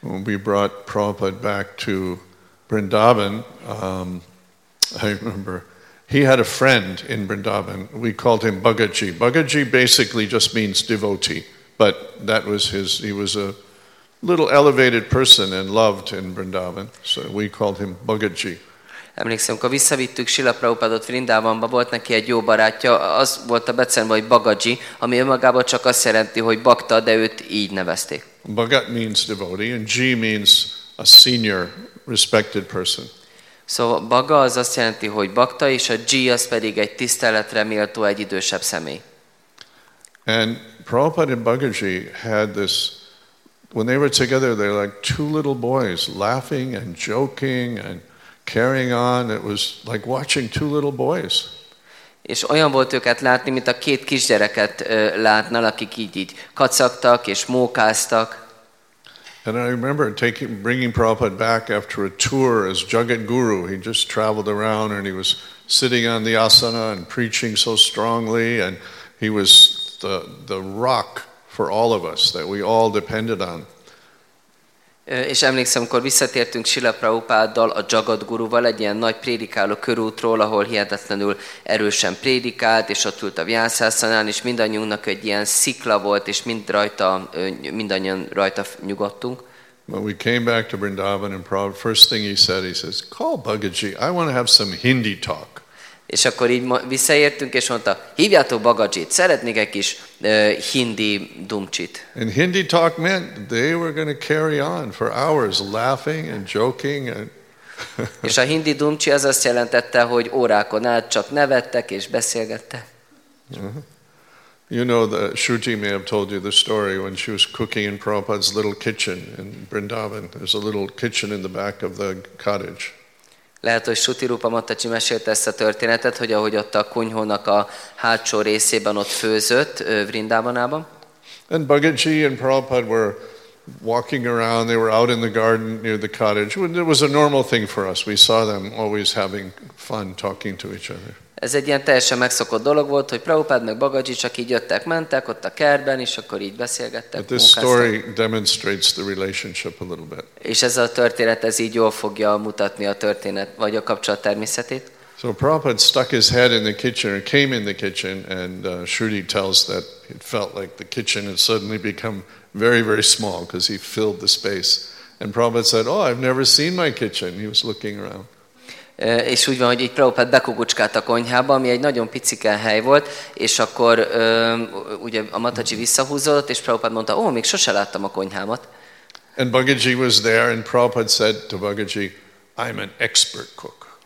When we brought Prabhupada back to Vrindavan, um, I remember he had a friend in Vrindavan. We called him Bhagaji. Bhagaji basically just means devotee, but that was his, he was a little elevated person and loved in Vrindavan, so we called him Bhagaji. Emlékszem, amikor visszavittük Sila Prabhupádot Vrindávamba, volt neki egy jó barátja, az volt a becenve, hogy Bagaji, ami önmagában csak azt jelenti, hogy bakta, de őt így nevezték. Bhagat means devotee, and G means a senior, respected person. Szóval Baga az azt jelenti, hogy bakta, és a G az pedig egy tiszteletre méltó, egy idősebb személy. And Prabhupada and Bhagaji had this, when they were together, they were like two little boys laughing and joking and carrying on. It was like watching two little boys. És olyan volt őket látni, mint a két kisgyereket ö, látnál, akik így, így kacagtak és mókáztak. And I remember taking, bringing Prabhupada back after a tour as Jagat Guru. He just traveled around and he was sitting on the asana and preaching so strongly, and he was the, the rock for all of us that we all depended on. És emlékszem, amikor visszatértünk Sila Prabhupáddal, a Jagat Guruval, egy ilyen nagy prédikáló körútról, ahol hihetetlenül erősen prédikált, és ott ült a Vyászászanán, és mindannyiunknak egy ilyen szikla volt, és mind rajta, mindannyian rajta nyugodtunk. When we came back to Vrindavan and Prabhupada, first thing he said, he says, call Bhagaji, I want to have some Hindi talk. És akkor így visszaértünk, és mondta, hívjátok Bagadzsit, szeretnék egy kis ö, hindi dumcsit. And Hindi talk meant they were going to carry on for hours laughing and joking and És a hindi dumcsi az azt jelentette, hogy órákon át csak nevettek és beszélgettek. You know, the Shruti may have told you the story when she was cooking in Prabhupada's little kitchen in Vrindavan. There's a little kitchen in the back of the cottage. Lehet, hogy Suti Rupa Mataji mesélte ezt a történetet, hogy ahogy ott a kunyhónak a hátsó részében ott főzött Vrindávanában, And Bhagaji and Prabhupada were walking around. They were out in the garden near the cottage. It was a normal thing for us. We saw them always having fun talking to each other. Ez egy ilyen teljesen megszokott dolog volt, hogy Prabhupád meg Bagaji csak így jöttek, mentek ott a kertben, és akkor így beszélgettek, But this story demonstrates the relationship a little bit. És ez a történet, ez így jól fogja mutatni a történet, vagy a kapcsolat természetét. So Prabhupada stuck his head in the kitchen or came in the kitchen, and uh, Shruti tells that it felt like the kitchen had suddenly become very, very small because he filled the space. And Prabhupada said, Oh, I've never seen my kitchen. He was looking around. És úgy van, hogy így Prabhupád bekukucskált a konyhába, ami egy nagyon picike hely volt, és akkor ugye a Mataji visszahúzódott, és Prabhupád mondta, ó, még sose láttam a konyhámat. And Bhagaji was there, and Prabhupada said to Bhagaji, I'm an expert cook.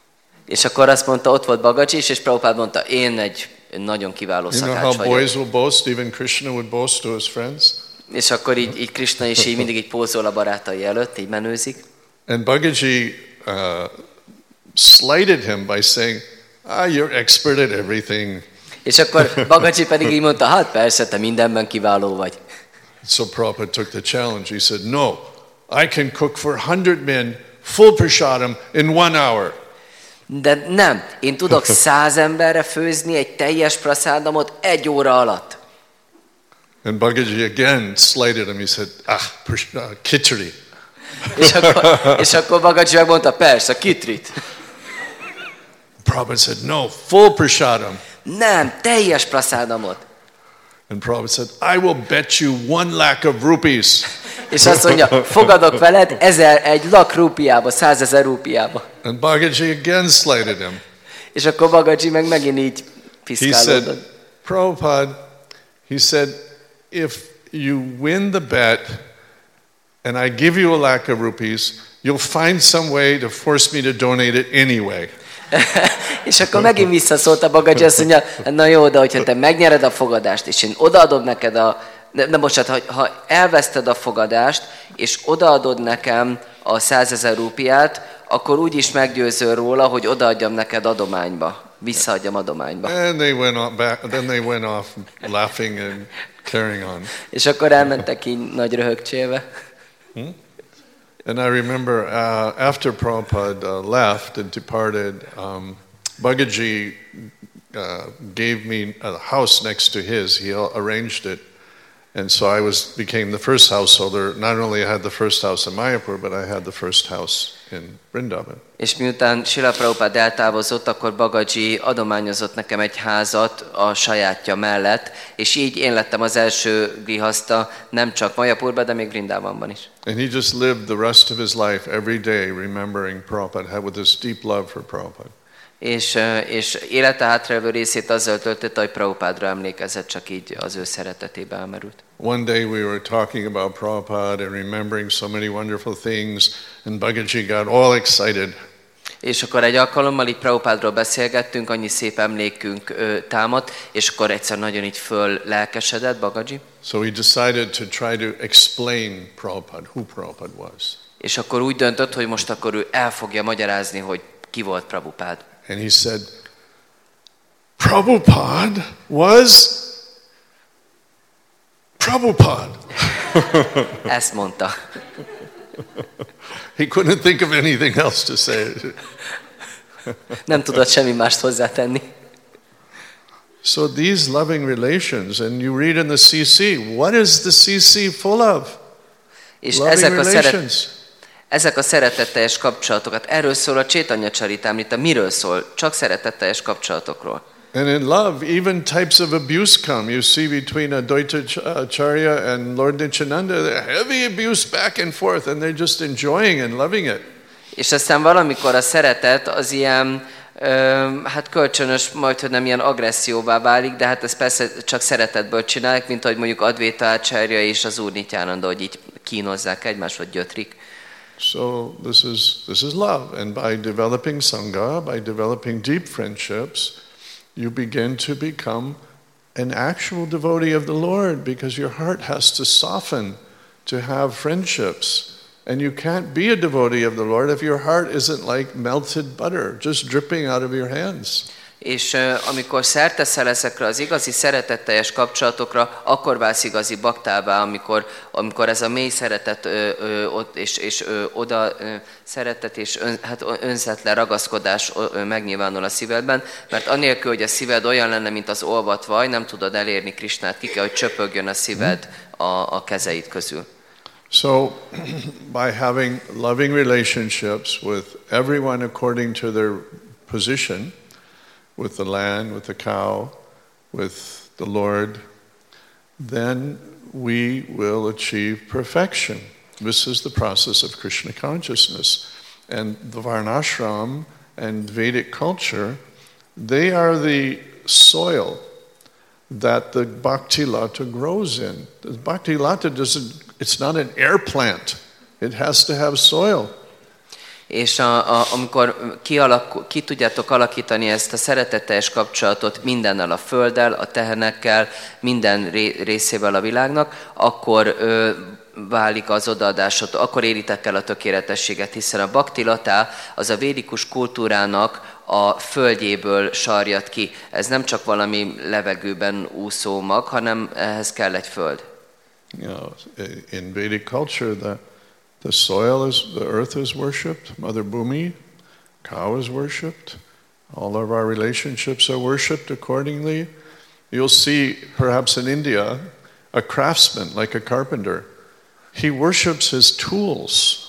És akkor azt mondta, ott volt Bagaji is, és Prabhupád mondta, én egy nagyon kiváló You know szakács how vagyok. boys will boast? Even Krishna would boast to his friends. És akkor így, így Krishna is így mindig így pózol a barátai előtt, így menőzik. And Bhagaji uh, slighted him by saying, Ah, you're expert at everything. És akkor Bagacsi pedig így mondta, hát persze, te mindenben kiváló vagy. So Prabhupada took the challenge. He said, No, I can cook for 100 men full prasadam in one hour. De nem, én tudok száz emberre főzni egy teljes praszádamot egy óra alatt. And Bhagaji again slighted him. He said, Ah, uh, khichdi. És akkor, és akkor Bagacsi megmondta, persze, kitrit. Prabhupada said, No, full prasadam. Nem, teljes praszádamot. And Prabhupada said, I will bet you one lakh of rupees. És azt mondja, fogadok veled ezer, egy lak rúpiába, százezer rúpiába. And Bhagaji again slighted him. És akkor Bagacsi meg megint így He said, piszkálódott. Prabhupada, he said, if you win the bet and I give you a lakh of rupees, you'll find some way to force me to donate it anyway. És akkor megint visszaszólt a Bagacsi, azt mondja, na jó, de hogyha te megnyered a fogadást, és én odaadom neked a... Ne, ne bocsánat, ha, ha elveszted a fogadást, és odaadod nekem a százezer rúpiát, akkor úgy is meggyőzöl róla, hogy odaadjam neked adományba. Visszaadjam adományba. And they went off back, then they went off laughing and carrying on. És akkor elmentek így nagy röhögcsébe. And I remember uh, after Prabhupada uh, left and departed, um, Bhagaji uh, gave me a house next to his. He arranged it. And so I was became the first householder. Not only I had the first house in Mayapur, but I had the first house in Vrindavan. És miután Sila Prabhupád eltávozott, akkor Bagacsi adományozott nekem egy házat a sajátja mellett, és így én lettem az első grihaszta nem csak Majapurban, de még Vrindávamban is. And he just lived the rest of his life every day remembering Prabhupada, with this deep love for Prabhupada. És, és élete hátralévő részét azzal töltötte, hogy Prabhupádra emlékezett, csak így az ő szeretetébe elmerült. One day we were talking about Prabhupada and remembering so many wonderful things, and Bhagaji got all excited. És akkor egy alkalommal így Prabhupádról beszélgettünk, annyi szép emlékünk ö, támadt, és akkor egyszer nagyon így föl lelkesedett Bagaji, So he decided to try to explain Prabhupada, who Prabhupada was. és akkor úgy döntött, hogy most akkor ő el fogja magyarázni, hogy ki volt Prabhupád. And he said, Prabhupada was Prabhupada. Ezt mondta. He couldn't think of anything else to say. Nem tudott semmi mást hozzátenni. So these loving relations, and you read in the CC, what is the CC full of? És Loving ezek a, szeret, relations. Ezek a szeretetteljes kapcsolatokat, erről szól a Csétanya Csaritámrita, miről szól? Csak szeretetteljes kapcsolatokról. And in love, even types of abuse come. You see between Advaita Ch- uh, and Lord Nityananda, heavy abuse back and forth, and they're just enjoying and loving it. És aztán valamikor a szeretet az ilyen, hát kölcsönös, majd hogy nem ilyen agresszióvá válik, de hát ezt persze csak szeretetből csinálják, mint ahogy mondjuk Advéta Ácsárja és az Úr Nityánanda, hogy így kínozzák egymást, vagy gyötrik. So this is this is love, and by developing sangha, by developing deep friendships, you begin to become an actual devotee of the Lord, because your heart has to soften to have friendships. And you can't be a devotee of the Lord if your heart isn't like melted butter, just dripping out of your hands. És amikor szerteszel ezekre az igazi szeretetteljes kapcsolatokra, akkor válsz igazi baktává, amikor, amikor ez a mély szeretet ö, ö, ott, és, és ö, oda ö, szeretet és ön, hát önzetlen ragaszkodás ö, megnyilvánul a szívedben, mert anélkül, hogy a szíved olyan lenne, mint az olvat vaj, nem tudod elérni Krisnát, ki kell, hogy csöpögjön a szíved a, a kezeid közül. So, by having loving relationships with everyone according to their position, with the land, with the cow, with the Lord, then we will achieve perfection. This is the process of Krishna consciousness. And the Varnashram and Vedic culture, they are the soil that the bhakti lata grows in. The bhakti lata doesn't, it's not an air plant. It has to have soil. És a, a, amikor kialakul, ki tudjátok alakítani ezt a szeretetteljes kapcsolatot mindennel, a földdel, a tehenekkel, minden ré, részével a világnak, akkor ö, válik az odaadásod, akkor éritek el a tökéletességet, hiszen a baktilatá az a védikus kultúrának a földjéből sarjat ki. Ez nem csak valami levegőben úszó mag, hanem ehhez kell egy föld. You know, in Vedic culture, the, the soil is, the earth is worshipped, Mother Bhumi, cow is worshipped, all of our relationships are worshipped accordingly. You'll see, perhaps in India, a craftsman, like a carpenter, he worships his tools.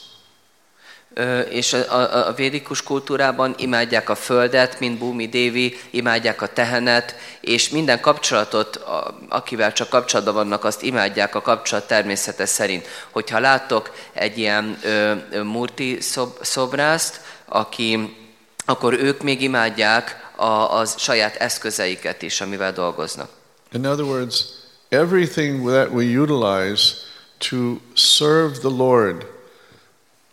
És a, védikus kultúrában imádják a földet, mint Bhumi Devi, imádják a tehenet, és minden kapcsolatot, akivel csak kapcsolatban vannak, azt imádják a kapcsolat természete szerint. Hogyha láttok egy ilyen ö, murti szob, szobrászt, aki, akkor ők még imádják a, a saját eszközeiket is, amivel dolgoznak. In other words, everything that we utilize to serve the Lord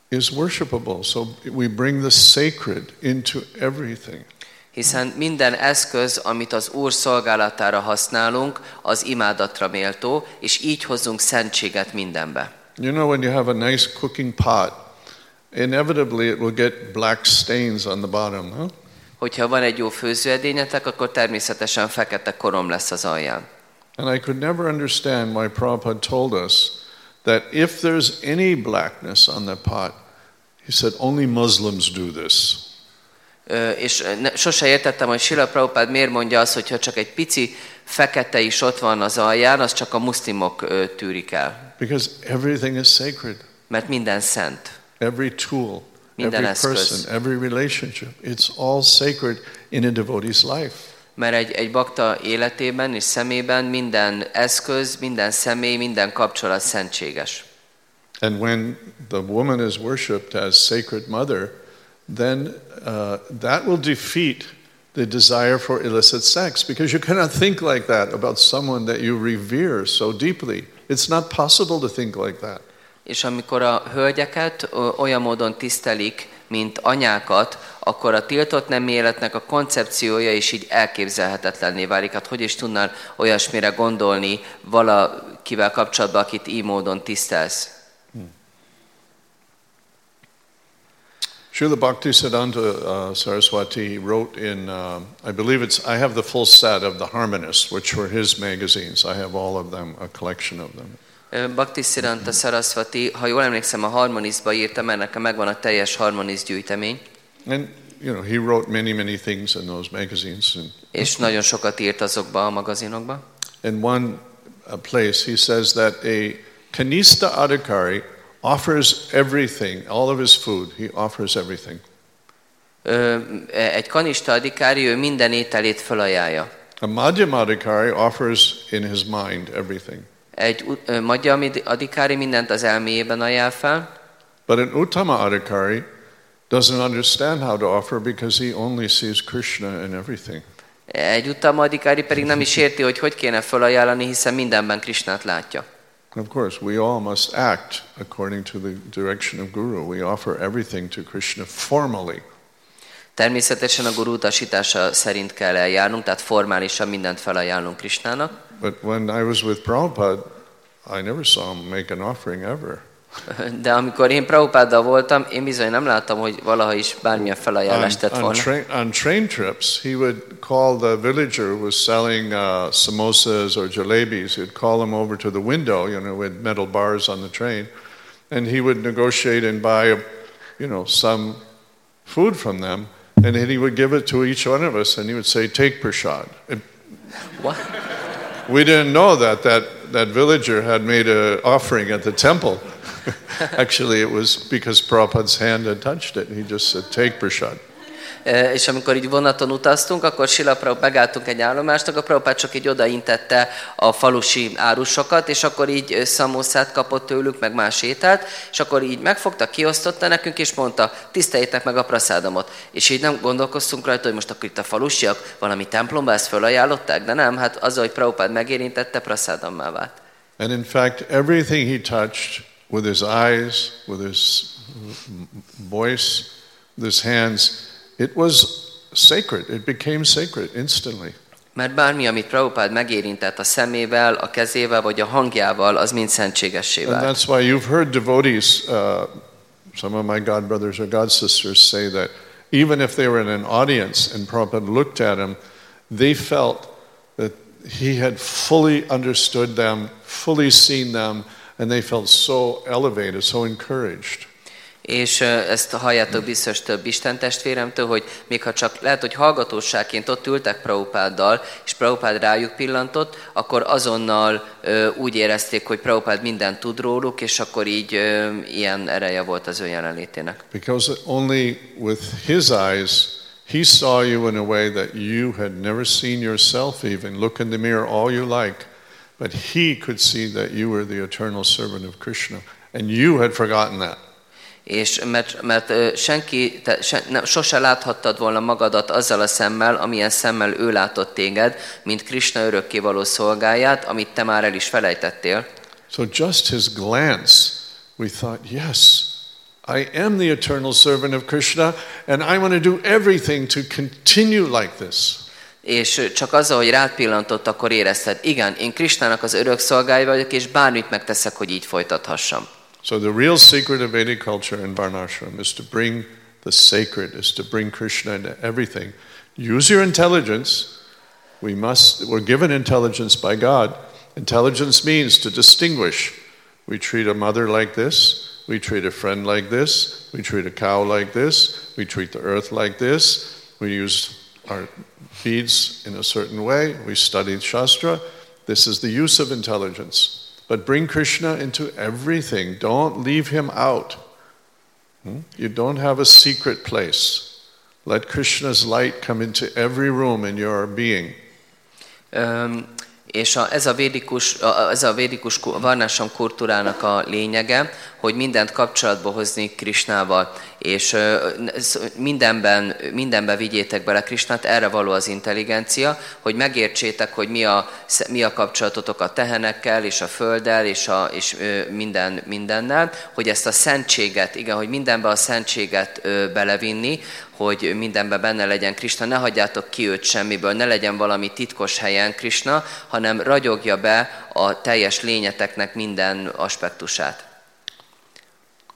is worshipable. So we bring the sacred into everything. Hiszen minden eszköz, amit az Úr szolgálatára használunk, az imádatra méltó, és így hozzunk szentséget mindenbe. You know, when you have a nice cooking pot, inevitably it will get black stains on the bottom, huh? Hogyha van egy jó főzőedényetek, akkor természetesen fekete korom lesz az alján. And I could never understand why Prabhupada told us that if there's any blackness on the pot, he said only Muslims do this. És ne, sose értettem, hogy Sila Prabhupád miért mondja azt, hogy ha csak egy pici fekete is ott van az alján, az csak a muszlimok ö, tűrik el. Because everything is sacred. Mert minden szent. Every tool, Minden every eszköz. person, every relationship, it's all sacred in a devotee's life. Mert egy, egy bakta életében és szemében minden eszköz, minden személy, minden kapcsolat szentséges. And when the woman is worshipped as sacred mother, then uh, that will defeat the desire for illicit sex because you cannot think like that about someone that you revere so deeply. It's not possible to think like that. És amikor a hölgyeket olyan módon tisztelik, mint anyákat, akkor a tiltott nem életnek a koncepciója is így elképzelhetetlenné válik. Hát hogy is tudnál olyasmire gondolni valakivel kapcsolatban, akit így módon tisztelsz? Srila Bhaktisiddhanta uh, Saraswati wrote in, uh, I believe it's, I have the full set of the Harmonists, which were his magazines. I have all of them, a collection of them. Ö, Bhaktisiddhanta Sarasvati, ha jól emlékszem, a Harmonizba írta, mert nekem megvan a teljes Harmoniz gyűjtemény, And, you know, he wrote many, many things in those magazines. And, és nagyon sokat írt azokba a magazinokba. in one place, he says that a Kanista Adhikari offers everything, all of his food, he offers everything. Ö, Egy kanista adikári, ő minden ételét felajánlja. A Madhyam Adhikari offers in his mind everything. Egy magyar adikári mindent az elméjében ajánl fel, But an Uttama Adhikari doesn't understand how to offer because he only sees Krishna in everything. egy utam adikári pedig nem is érti, hogy hogy kéne felajánlani, hiszen mindenben Krisnát látja. Of course, we all must act according to the direction of Guru. We offer everything to Krishna formally. Természetesen a guru utasítása szerint kell eljárnunk, tehát formálisan mindent felajánlunk Krisnának. But when I was with Prabhupada, I never saw him make an offering ever. De amikor én Prabhupáddal voltam, én bizony nem láttam, hogy valaha is bármilyen On, felajánlást tett on, volna. train, on train trips, he would call the villager who was selling uh, samosas or jalebis, he'd call him over to the window, you know, with metal bars on the train, and he would negotiate and buy, you know, some food from them, and then he would give it to each one of us, and he would say, take Prashad. What? we didn't know that that, that villager had made an offering at the temple. Actually, it was because Prabhupada's hand had touched it, and he just said, take prasad. És amikor így vonaton utaztunk, akkor Sila Prabhupada megálltunk egy állomást, akkor Prabhupada csak így odaintette a falusi árusokat, és akkor így ö, szamószát kapott tőlük, meg más ételt, és akkor így megfogta, kiosztotta nekünk, és mondta, tiszteljétek meg a praszádomot. És így nem gondolkoztunk rajta, hogy most akkor itt a falusiak valami templomba ezt felajánlották, de nem, hát az, hogy Prabhupada megérintette, praszádommá vált. And in fact, everything he touched with his eyes, with his voice, with his hands, it was sacred. It became sacred instantly. Mert bármi, amit Prabhupád megérintett a szemével, a kezével vagy a hangjával, az mind szentségessé And that's why you've heard devotees, uh, some of my god brothers or god sisters say that even if they were in an audience and Prabhupada looked at them, they felt that he had fully understood them, fully seen them, and they felt so elevated, so encouraged. És ezt halljátok biztos több Isten testvéremtől, hogy még ha csak lehet, hogy hallgatóságként ott ültek Prabhupáddal, és Prabhupád rájuk pillantott, akkor azonnal úgy érezték, hogy Prabhupád mindent tud róluk, és akkor így ilyen ereje volt az ő jelenlétének. Because only with his eyes, he saw you in a way that you had never seen yourself even. Look in the mirror all you like. But he could see that you were the eternal servant of Krishna. And you had forgotten that. És mert, mert senki, te, se, nem, sose láthattad volna magadat azzal a szemmel, amilyen szemmel ő látott téged, mint Krishna örökkévaló szolgáját, amit te már el is felejtettél. So just his glance, we thought, yes, I am the eternal servant of Krishna, and I want to do everything to continue like this. És csak azzal, hogy rád pillantott, akkor érezted, igen, én Krisnának az örök szolgája vagyok, és bármit megteszek, hogy így folytathassam. So the real secret of Vedic culture in Varnashram is to bring the sacred, is to bring Krishna into everything. Use your intelligence. We must, we're given intelligence by God. Intelligence means to distinguish. We treat a mother like this. We treat a friend like this. We treat a cow like this. We treat the earth like this. We use our beads in a certain way. We study Shastra. This is the use of intelligence. But bring Krishna into everything. Don't leave him out. Hmm? You don't have a secret place. Let Krishna's light come into every room in your being. Öm, és a, ez a védikus, a, ez a védikus ku- varnásam kultúrának a lényege, hogy mindent kapcsolatba hozni Krisnával, és mindenben, mindenben vigyétek bele Krisnát, erre való az intelligencia, hogy megértsétek, hogy mi a, mi a kapcsolatotok a tehenekkel, és a földdel, és, a, és minden, mindennel, hogy ezt a szentséget, igen, hogy mindenbe a szentséget belevinni, hogy mindenben benne legyen Krishna, ne hagyjátok ki őt semmiből, ne legyen valami titkos helyen Krishna, hanem ragyogja be a teljes lényeteknek minden aspektusát.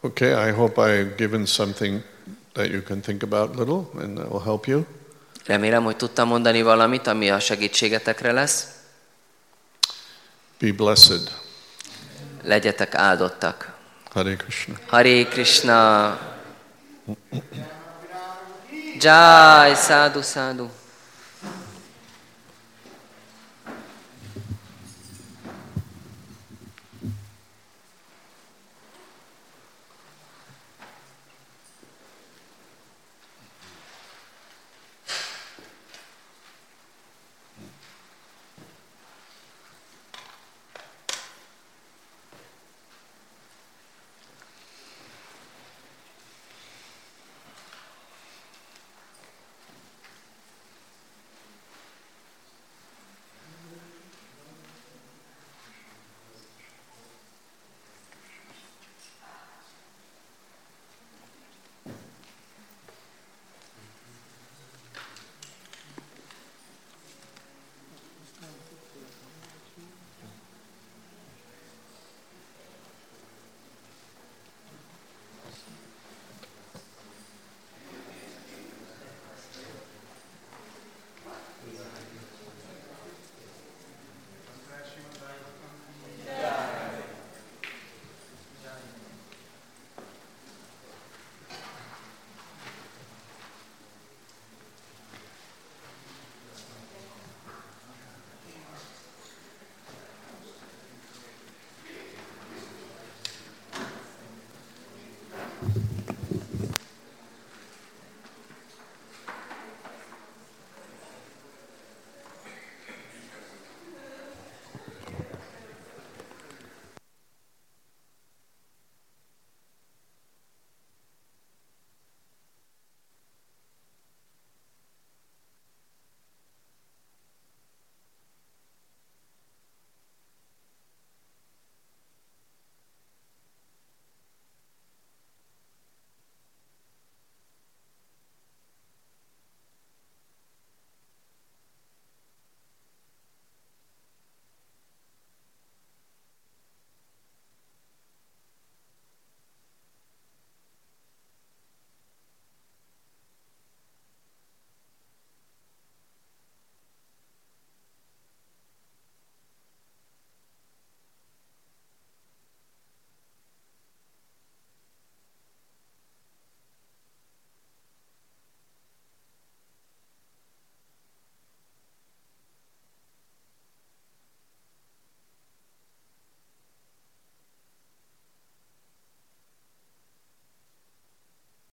Okay, I hope I've given something that you can think about little and that will help you. Remélem, hogy tudtam mondani valamit, ami a segítségetekre lesz. Be blessed. Legyetek áldottak. Hare Krishna. Hare Krishna. Jai, sadhu, sadhu.